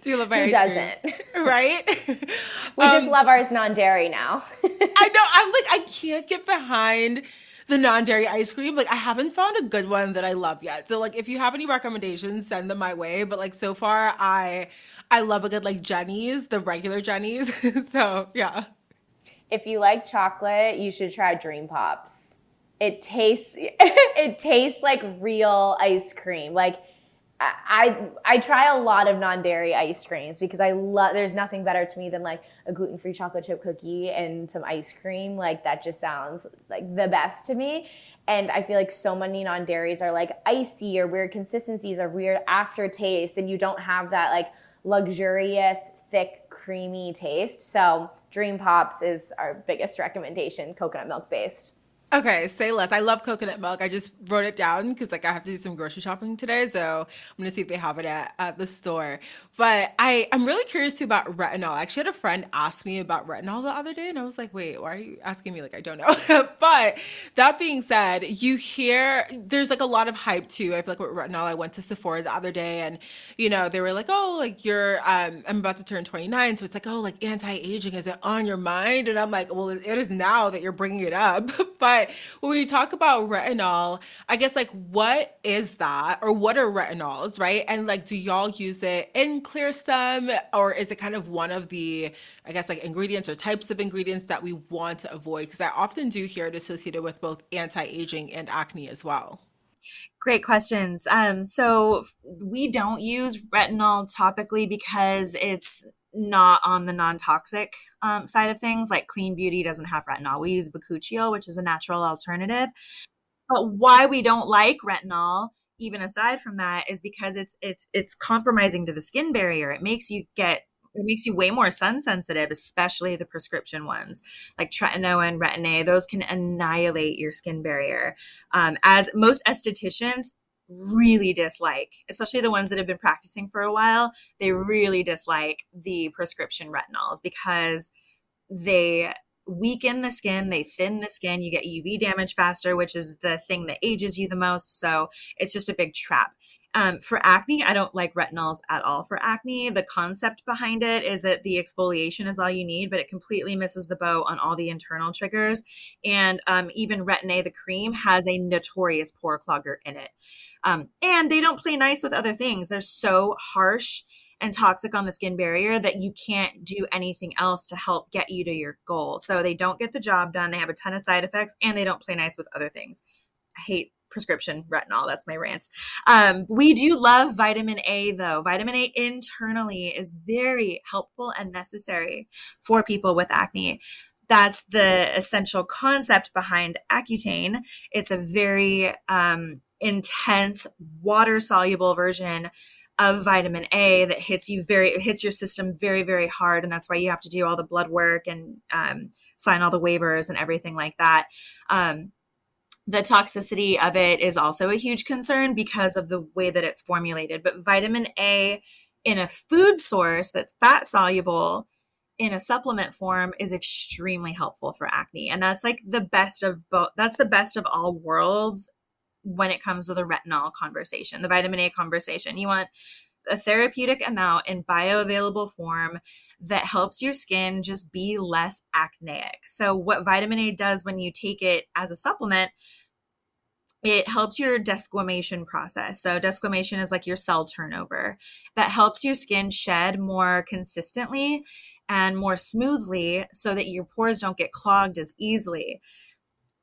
Do you love my Who ice doesn't? cream? Right? we um, just love ours non-dairy now. I know. I'm like, I can't get behind the non-dairy ice cream. Like I haven't found a good one that I love yet. So like if you have any recommendations, send them my way. But like so far I I love a good like Jeni's, the regular Jeni's. so yeah. If you like chocolate, you should try Dream Pops. It tastes it tastes like real ice cream. Like I I try a lot of non-dairy ice creams because I love there's nothing better to me than like a gluten-free chocolate chip cookie and some ice cream. Like that just sounds like the best to me. And I feel like so many non-dairies are like icy or weird consistencies or weird aftertaste and you don't have that like luxurious thick creamy taste. So Dream Pops is our biggest recommendation coconut milk based Okay, say less. I love coconut milk. I just wrote it down because like I have to do some grocery shopping today, so I'm gonna see if they have it at, at the store. But I I'm really curious too about retinol. I actually had a friend ask me about retinol the other day, and I was like, wait, why are you asking me? Like I don't know. but that being said, you hear there's like a lot of hype too. I feel like with retinol, I went to Sephora the other day, and you know they were like, oh, like you're um I'm about to turn 29, so it's like oh like anti aging is it on your mind? And I'm like, well, it is now that you're bringing it up, but but when we talk about retinol, I guess like what is that or what are retinols, right? And like do y'all use it in Clear ClearStem or is it kind of one of the I guess like ingredients or types of ingredients that we want to avoid because I often do hear it associated with both anti-aging and acne as well. Great questions. Um, so we don't use retinol topically because it's not on the non-toxic um, side of things. Like Clean Beauty doesn't have retinol. We use bakuchiol, which is a natural alternative. But why we don't like retinol, even aside from that, is because it's it's it's compromising to the skin barrier. It makes you get it makes you way more sun sensitive, especially the prescription ones like tretinoin retin-A. Those can annihilate your skin barrier. Um, as most estheticians really dislike, especially the ones that have been practicing for a while, they really dislike the prescription retinols because they weaken the skin, they thin the skin, you get UV damage faster, which is the thing that ages you the most. So it's just a big trap. Um, for acne, I don't like retinols at all for acne. The concept behind it is that the exfoliation is all you need, but it completely misses the boat on all the internal triggers. And um, even Retin-A, the cream, has a notorious pore clogger in it. Um, and they don't play nice with other things. They're so harsh and toxic on the skin barrier that you can't do anything else to help get you to your goal. So they don't get the job done. They have a ton of side effects and they don't play nice with other things. I hate prescription retinol. That's my rant. Um, we do love vitamin A though. Vitamin A internally is very helpful and necessary for people with acne. That's the essential concept behind Accutane. It's a very um, intense, water soluble version of vitamin A that hits you very hits your system very very hard, and that's why you have to do all the blood work and um, sign all the waivers and everything like that. Um, the toxicity of it is also a huge concern because of the way that it's formulated. But vitamin A in a food source that's fat soluble in a supplement form is extremely helpful for acne. And that's like the best of both that's the best of all worlds when it comes to the retinol conversation, the vitamin A conversation. You want a therapeutic amount in bioavailable form that helps your skin just be less acneic. So, what vitamin A does when you take it as a supplement, it helps your desquamation process. So, desquamation is like your cell turnover that helps your skin shed more consistently and more smoothly so that your pores don't get clogged as easily.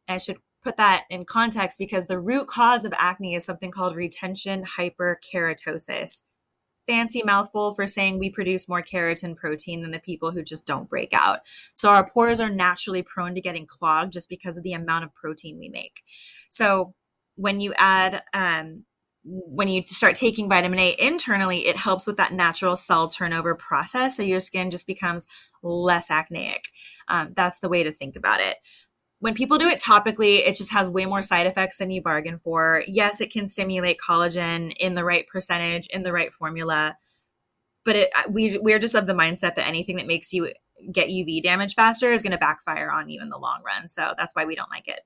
I should put that in context because the root cause of acne is something called retention hyperkeratosis fancy mouthful for saying we produce more keratin protein than the people who just don't break out. So our pores are naturally prone to getting clogged just because of the amount of protein we make. So when you add, um, when you start taking vitamin A internally, it helps with that natural cell turnover process. So your skin just becomes less acneic. Um, that's the way to think about it when people do it topically, it just has way more side effects than you bargain for. Yes, it can stimulate collagen in the right percentage, in the right formula, but it, we we're just of the mindset that anything that makes you get UV damage faster is going to backfire on you in the long run. So that's why we don't like it.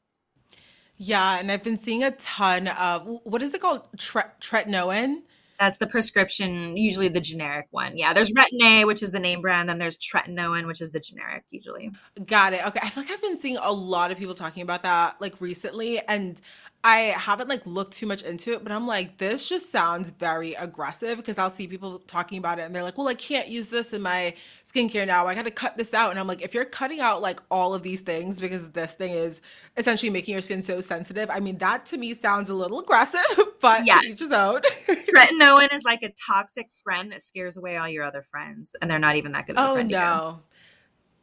Yeah, and I've been seeing a ton of what is it called? Tre- tretinoin that's the prescription, usually the generic one. Yeah, there's Retin-A, which is the name brand, then there's Tretinoin, which is the generic usually. Got it. Okay. I feel like I've been seeing a lot of people talking about that like recently and I haven't like looked too much into it, but I'm like, this just sounds very aggressive because I'll see people talking about it and they're like, well, I can't use this in my skincare now. I got to cut this out. And I'm like, if you're cutting out like all of these things because this thing is essentially making your skin so sensitive, I mean, that to me sounds a little aggressive, but yeah. each his own. Tretinoin is like a toxic friend that scares away all your other friends and they're not even that good of a oh, friend. no.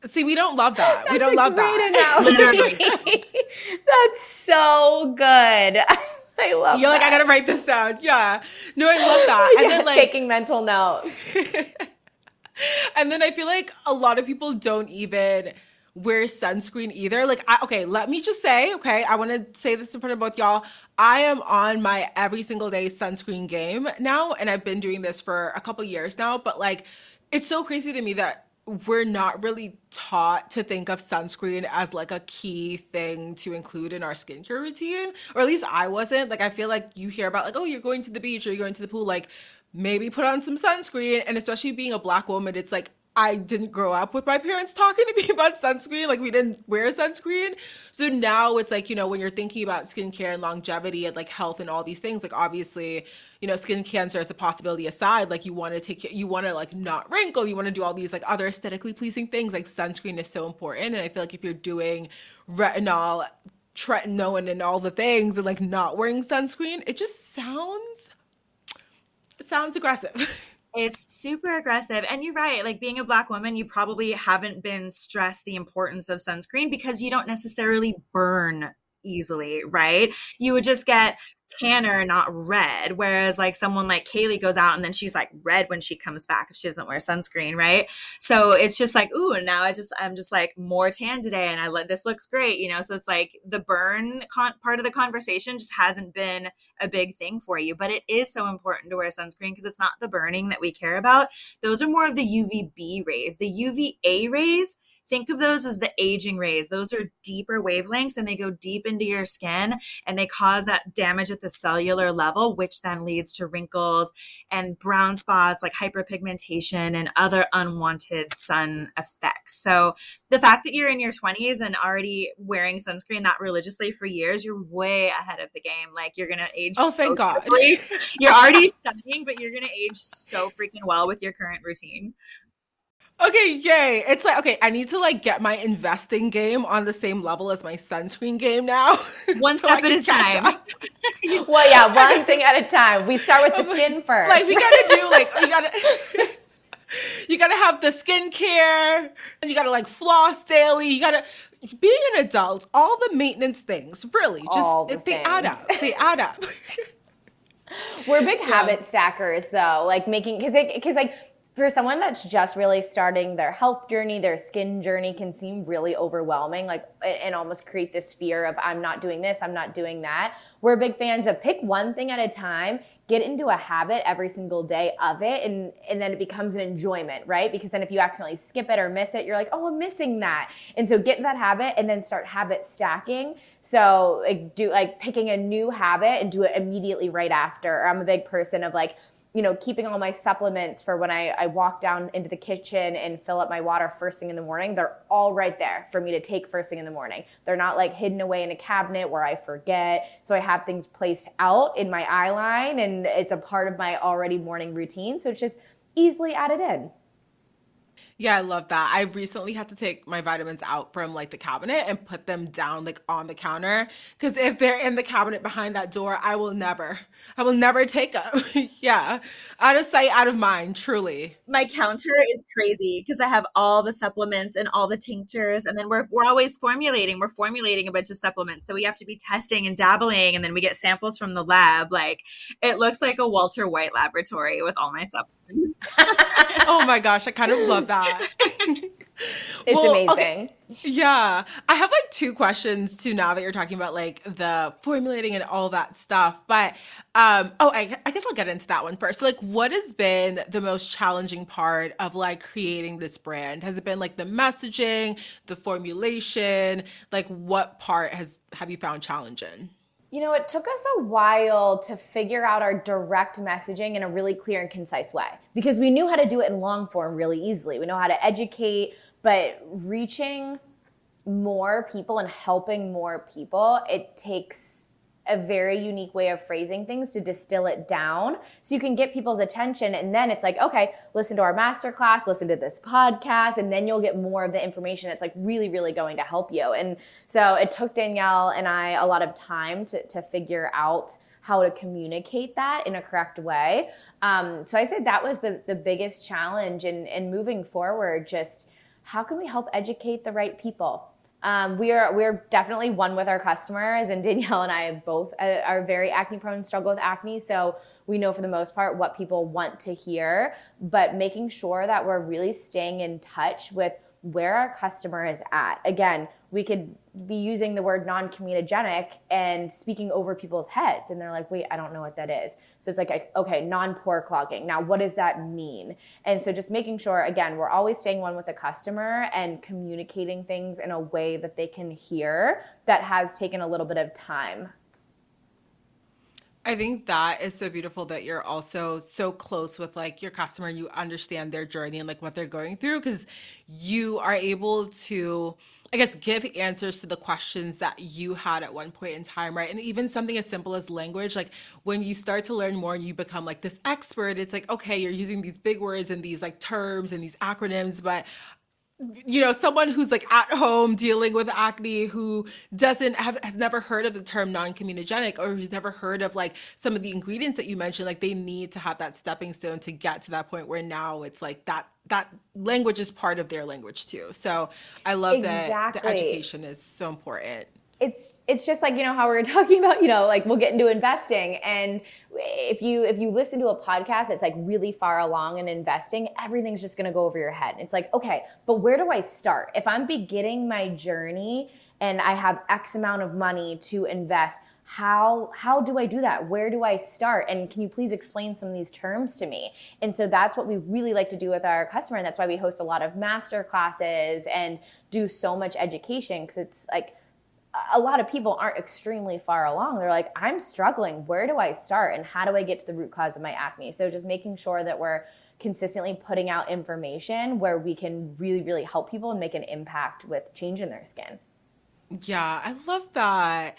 See, we don't love that. we don't love that. That's so good. I love You're that. like, I gotta write this down. Yeah. No, I love that. And yeah, then like taking mental notes. and then I feel like a lot of people don't even wear sunscreen either. Like, I, okay, let me just say, okay, I want to say this in front of both y'all. I am on my every single day sunscreen game now, and I've been doing this for a couple years now. But like, it's so crazy to me that we're not really taught to think of sunscreen as like a key thing to include in our skincare routine, or at least I wasn't. Like, I feel like you hear about like, oh, you're going to the beach or you're going to the pool, like maybe put on some sunscreen. And especially being a black woman, it's like I didn't grow up with my parents talking to me about sunscreen. Like we didn't wear sunscreen. So now it's like, you know, when you're thinking about skincare and longevity and like health and all these things, like obviously, you know, skin cancer is a possibility aside. Like you want to take, you want to like not wrinkle, you want to do all these like other aesthetically pleasing things. Like sunscreen is so important. And I feel like if you're doing retinol, tretinoin and all the things and like not wearing sunscreen, it just sounds, sounds aggressive. It's super aggressive. And you're right. Like being a black woman, you probably haven't been stressed the importance of sunscreen because you don't necessarily burn easily, right? You would just get tanner, not red. Whereas like someone like Kaleigh goes out and then she's like red when she comes back if she doesn't wear sunscreen, right? So it's just like, ooh, now I just I'm just like more tan today and I let this looks great, you know. So it's like the burn con- part of the conversation just hasn't been a big thing for you, but it is so important to wear sunscreen because it's not the burning that we care about. Those are more of the UVB rays. The UVA rays think of those as the aging rays. Those are deeper wavelengths and they go deep into your skin and they cause that damage at the cellular level, which then leads to wrinkles and brown spots like hyperpigmentation and other unwanted sun effects. So the fact that you're in your 20s and already wearing sunscreen that religiously for years, you're way ahead of the game. Like you're gonna age. Oh, thank God! you're already studying, but you're gonna age so freaking well with your current routine. Okay, yay. It's like, okay, I need to like get my investing game on the same level as my sunscreen game now. One so step at a time. well, yeah, one thing at a time. We start with the skin first. Like we gotta do like you gotta you gotta have the skincare, And you gotta like floss daily, you gotta being an adult, all the maintenance things, really, just the they things. add up. They add up. We're big yeah. habit stackers though, like making because because like for someone that's just really starting their health journey, their skin journey can seem really overwhelming, like and almost create this fear of I'm not doing this, I'm not doing that. We're big fans of pick one thing at a time, get into a habit every single day of it, and and then it becomes an enjoyment, right? Because then if you accidentally skip it or miss it, you're like, oh, I'm missing that. And so get in that habit and then start habit stacking. So like do like picking a new habit and do it immediately right after. Or I'm a big person of like you know, keeping all my supplements for when I, I walk down into the kitchen and fill up my water first thing in the morning, they're all right there for me to take first thing in the morning. They're not like hidden away in a cabinet where I forget. So I have things placed out in my eye line and it's a part of my already morning routine. So it's just easily added in. Yeah, I love that. I recently had to take my vitamins out from like the cabinet and put them down like on the counter cuz if they're in the cabinet behind that door, I will never I will never take them. yeah. Out of sight, out of mind, truly. My counter is crazy cuz I have all the supplements and all the tinctures and then we're we're always formulating. We're formulating a bunch of supplements. So we have to be testing and dabbling and then we get samples from the lab. Like it looks like a Walter White laboratory with all my supplements. oh my gosh, I kind of love that. it's well, amazing. Okay. Yeah. I have like two questions too now that you're talking about like the formulating and all that stuff. But um oh I, I guess I'll get into that one first. So, like what has been the most challenging part of like creating this brand? Has it been like the messaging, the formulation? Like what part has have you found challenging? You know, it took us a while to figure out our direct messaging in a really clear and concise way because we knew how to do it in long form really easily. We know how to educate, but reaching more people and helping more people, it takes a very unique way of phrasing things to distill it down. So you can get people's attention and then it's like okay listen to our masterclass listen to this podcast and then you'll get more of the information that's like really really going to help you. And so it took danielle and i a lot of time to, to figure out how to communicate that in a correct way. Um, so i said that was the, the biggest challenge and, and moving forward just how can we help educate the right people um, we are we're definitely one with our customers, and Danielle and I both uh, are very acne prone, struggle with acne, so we know for the most part what people want to hear. But making sure that we're really staying in touch with where our customer is at. Again, we could be using the word non-comedogenic and speaking over people's heads and they're like wait i don't know what that is. So it's like okay non-pore clogging. Now what does that mean? And so just making sure again we're always staying one with the customer and communicating things in a way that they can hear that has taken a little bit of time I think that is so beautiful that you're also so close with like your customer. You understand their journey and like what they're going through because you are able to I guess, give answers to the questions that you had at one point in time, right? And even something as simple as language, like when you start to learn more and you become like this expert, it's like, okay, you're using these big words and these like terms and these acronyms, but you know someone who's like at home dealing with acne who doesn't have has never heard of the term non-comedogenic or who's never heard of like some of the ingredients that you mentioned like they need to have that stepping stone to get to that point where now it's like that that language is part of their language too so i love exactly. that the education is so important it's it's just like you know how we are talking about you know like we'll get into investing. And if you if you listen to a podcast that's like really far along in investing everything's just going to go over your head. It's like okay but where do i start? If i'm beginning my journey and i have x amount of money to invest how how do i do that? Where do i start? And can you please explain some of these terms to me? And so that's what we really like to do with our customer and that's why we host a lot of master classes and do so much education because it's like a lot of people aren't extremely far along. They're like, I'm struggling. Where do I start? And how do I get to the root cause of my acne? So just making sure that we're consistently putting out information where we can really, really help people and make an impact with changing their skin. Yeah, I love that.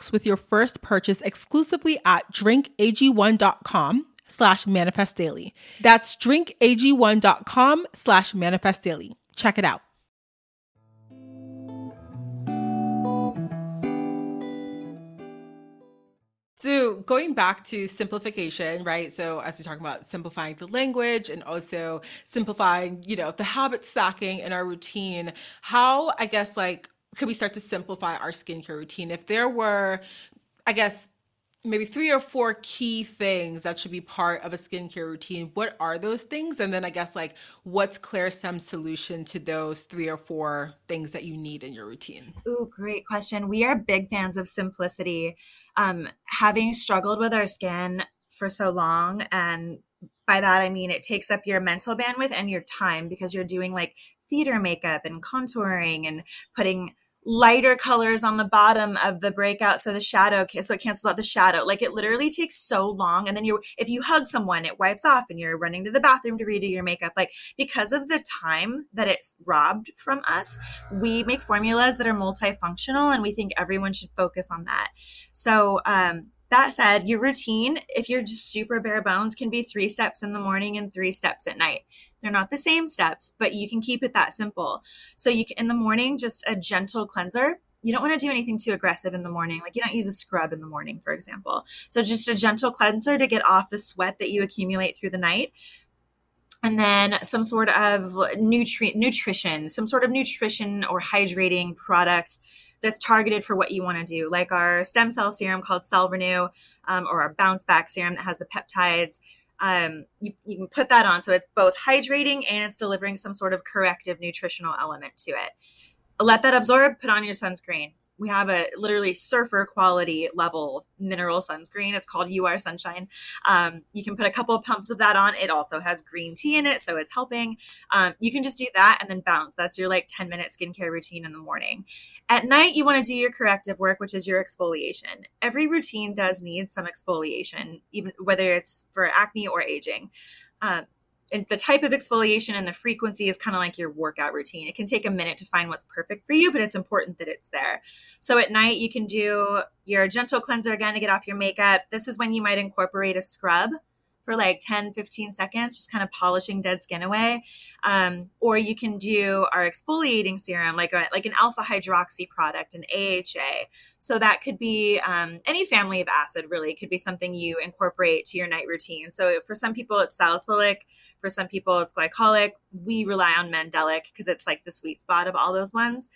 with your first purchase exclusively at drinkag1.com slash manifest daily. That's drinkag1.com slash manifest daily. Check it out. So going back to simplification, right? So as we talk about simplifying the language and also simplifying, you know, the habit stacking in our routine, how I guess like could we start to simplify our skincare routine? If there were, I guess, maybe three or four key things that should be part of a skincare routine, what are those things? And then I guess like what's ClearStem's solution to those three or four things that you need in your routine? Ooh, great question. We are big fans of simplicity. Um, having struggled with our skin for so long and by that I mean it takes up your mental bandwidth and your time because you're doing like theater makeup and contouring and putting lighter colors on the bottom of the breakout so the shadow so it cancels out the shadow. Like it literally takes so long and then you if you hug someone it wipes off and you're running to the bathroom to redo your makeup. Like because of the time that it's robbed from us we make formulas that are multifunctional and we think everyone should focus on that. So um that said, your routine, if you're just super bare bones, can be three steps in the morning and three steps at night. They're not the same steps, but you can keep it that simple. So you can in the morning just a gentle cleanser. You don't want to do anything too aggressive in the morning. Like you don't use a scrub in the morning, for example. So just a gentle cleanser to get off the sweat that you accumulate through the night and then some sort of nutri- nutrition, some sort of nutrition or hydrating product that's targeted for what you want to do, like our stem cell serum called Cell Renew, um, or our Bounce Back serum that has the peptides um, you, you can put that on. So it's both hydrating and it's delivering some sort of corrective nutritional element to it. Let that absorb, put on your sunscreen. We have a literally surfer quality level mineral sunscreen. It's called UR Sunshine. Um, you can put a couple of pumps of that on. It also has green tea in it, so it's helping. Um, you can just do that and then bounce. That's your like 10 minute skincare routine in the morning. At night, you want to do your corrective work, which is your exfoliation. Every routine does need some exfoliation, even whether it's for acne or aging. Um, the type of exfoliation and the frequency is kind of like your workout routine. It can take a minute to find what's perfect for you, but it's important that it's there. So at night, you can do your gentle cleanser again to get off your makeup. This is when you might incorporate a scrub for like 10, 15 seconds, just kind of polishing dead skin away. Um, or you can do our exfoliating serum, like a, like an alpha hydroxy product, an AHA. So that could be um, any family of acid, really. Could be something you incorporate to your night routine. So for some people, it's salicylic. For some people, it's glycolic. We rely on mandelic because it's like the sweet spot of all those ones.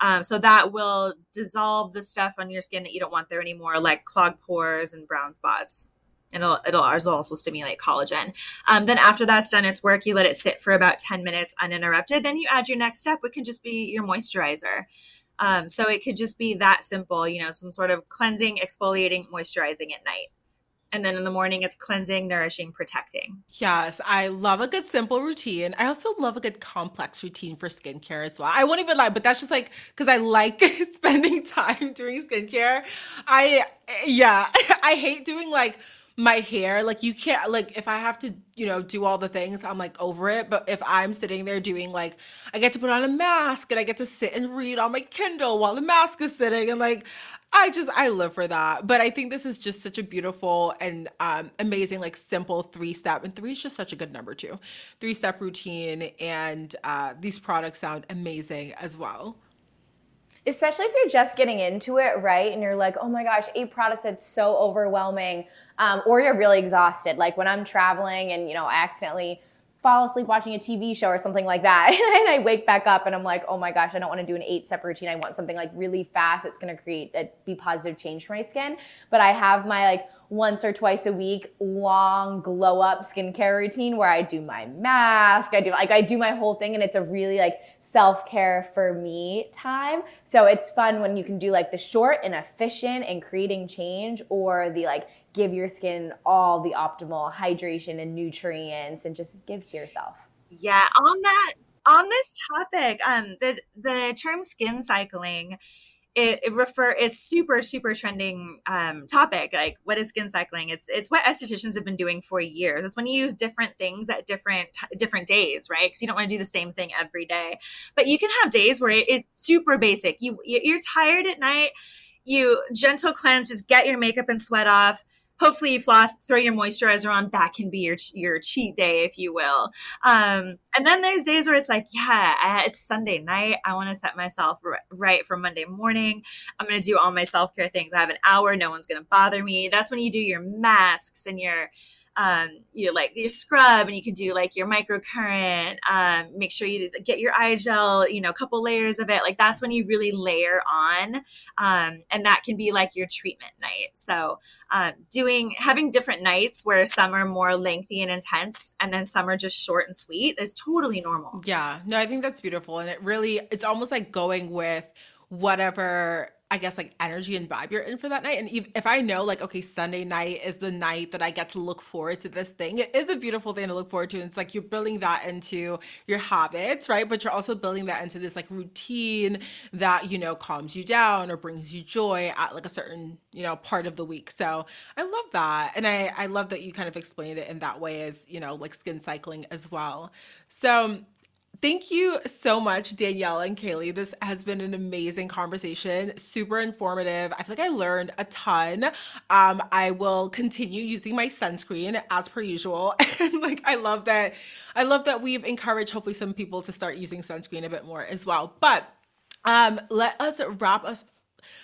Um, so that will dissolve the stuff on your skin that you don't want there anymore, like clogged pores and brown spots. And it'll, it'll also stimulate collagen. Um, then after that's done its work, you let it sit for about 10 minutes uninterrupted. Then you add your next step, which can just be your moisturizer. Um, so it could just be that simple, you know, some sort of cleansing, exfoliating, moisturizing at night. And then in the morning, it's cleansing, nourishing, protecting. Yes, I love a good simple routine. I also love a good complex routine for skincare as well. I won't even lie, but that's just like because I like spending time doing skincare. I, yeah, I hate doing like my hair like you can't like if i have to you know do all the things i'm like over it. But if i'm sitting there doing like i get to put on a mask and i get to sit and read on my kindle while the mask is sitting and like i just i live for that. But i think this is just such a beautiful and um, amazing like simple three step and three is just such a good number too. Three step routine and uh, these products sound amazing as well especially if you're just getting into it, right? And you're like, oh my gosh, eight products, it's so overwhelming. Um, or you're really exhausted. Like when I'm traveling and, you know, accidentally fall asleep watching a TV show or something like that. and I wake back up and I'm like, oh my gosh, I don't want to do an eight step routine. I want something like really fast that's going to create a be positive change for my skin. But I have my like once or twice a week long glow up skincare routine where I do my mask, I do like I do my whole thing and it's a really like self-care for me time. So it's fun when you can do like the short and efficient and creating change or the like give your skin all the optimal hydration and nutrients and just give to yourself. Yeah, on that on this topic, um the the term skin cycling it, it, refer it's super super trending um, topic like what is skin cycling? It's it's what estheticians have been doing for years. It's when you use different things at different different days right? Because you don't want to do the same thing every day. But you can have days where it is super basic. You you're tired at night you gentle cleanse just get your makeup and sweat off hopefully you floss, throw your moisturizer on. That can be your your cheat day, if you will. Um, and then there's days where it's like, yeah, it's Sunday night. I want to set myself right for Monday morning. I'm going to do all my self care things. I have an hour. No one's going to bother me. That's when you do your masks and your um, you know, like your scrub and you can do like your microcurrent. Um, make sure you get your eye gel, you know, a couple layers of it. Like that's when you really layer on. Um, and that can be like your treatment night. So um, doing, having different nights where some are more lengthy and intense and then some are just short and sweet is totally normal. Yeah. No, I think that's beautiful. And it really, it's almost like going with whatever I guess like energy and vibe you're in for that night. And if I know like, okay, Sunday night is the night that I get to look forward to this thing, it is a beautiful thing to look forward to. And it's like you're building that into your habits, right? But you're also building that into this like routine that, you know, calms you down or brings you joy at like a certain, you know, part of the week. So I love that. And I, I love that you kind of explained it in that way as, you know, like skin cycling as well. So Thank you so much, Danielle and Kaleigh. This has been an amazing conversation, super informative. I feel like I learned a ton. Um, I will continue using my sunscreen as per usual. And like I love that, I love that we've encouraged hopefully some people to start using sunscreen a bit more as well. But um, let us wrap us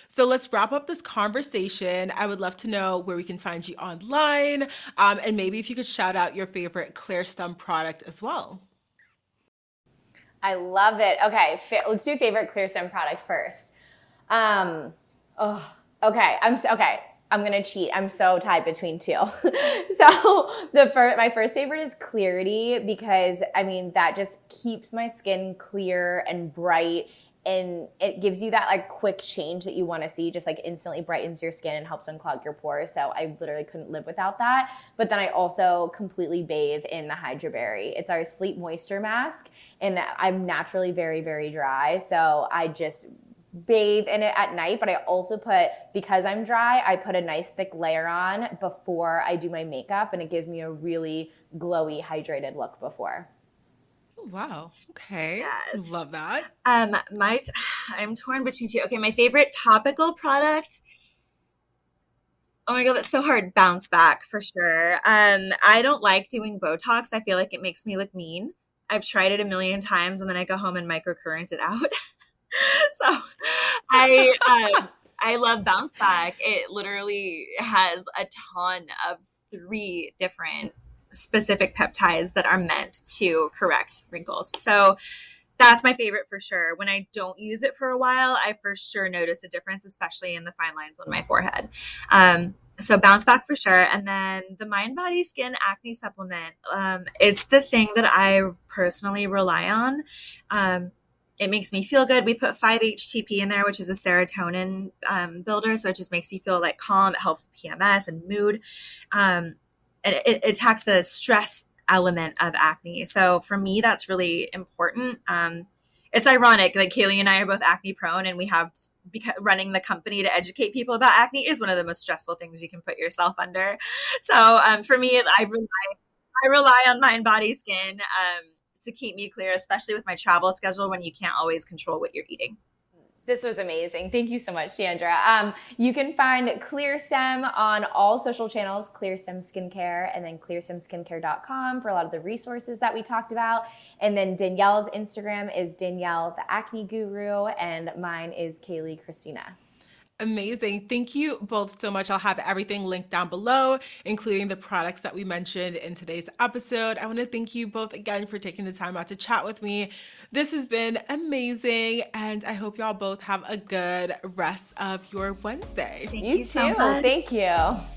so let's wrap up this conversation. I would love to know where we can find you online, um, and maybe if you could shout out your favorite ClearStem product as well. I love it. Okay, fa- let's do favorite ClearStem product first. Um, oh, okay. I'm so, okay. I'm gonna cheat. I'm so tied between two. so the first, my first favorite is Clarity because I mean that just keeps my skin clear and bright and it gives you that like quick change that you want to see, just like instantly brightens your skin and helps unclog your pores. So I literally couldn't live without that. But then I also completely bathe in the HydraBerry. It's our sleep moisture mask, and I'm naturally very, very dry. So I just bathe in it at night, but I also put, because I'm dry, I put a nice thick layer on before I do my makeup, and it gives me a really glowy, hydrated look before. Oh, wow. Okay. Yes. Love that. Um, my, t- I'm torn between two. Okay, my favorite topical product. Oh my god, that's so hard. Bounce back for sure. Um, I don't like doing Botox. I feel like it makes me look mean. I've tried it a million times and then I go home and microcurrent it out. so I um, I love Bounce Back. It literally has a ton of three different specific peptides that are meant to correct wrinkles. So that's my favorite for sure. When I don't use it for a while, I for sure notice a difference, especially in the fine lines on my forehead. Um, so bounce back for sure and then the mind body skin acne supplement um, it's the thing that i personally rely on um, it makes me feel good. We put 5-HTP in there, which is a serotonin um, builder. So it just makes you feel like calm. It helps PMS and mood. It, it, attacks the stress element of acne. So for me, that's really important. Um, it's ironic, like Kaleigh and I are both acne prone, and we have because running the company to educate people about acne is one of the most stressful things you can put yourself under. So um, for me, I rely I rely on mind, body, skin. Um, to keep me clear, especially with my travel schedule when you can't always control what you're eating. This was amazing. Thank you so much, Sandra. Um, you can find ClearStem on all social channels, ClearStem Skincare, and then clearstemskincare.com for a lot of the resources that we talked about. And then Danielle's Instagram is Danielle, the acne guru, and mine is Kaleigh Christina. Amazing. Thank you both so much. I'll have everything linked down below, including the products that we mentioned in today's episode. I want to thank you both again for taking the time out to chat with me. This has been amazing, and I hope y'all both have a good rest of your Wednesday. Thank you, you so too. Much. Thank you.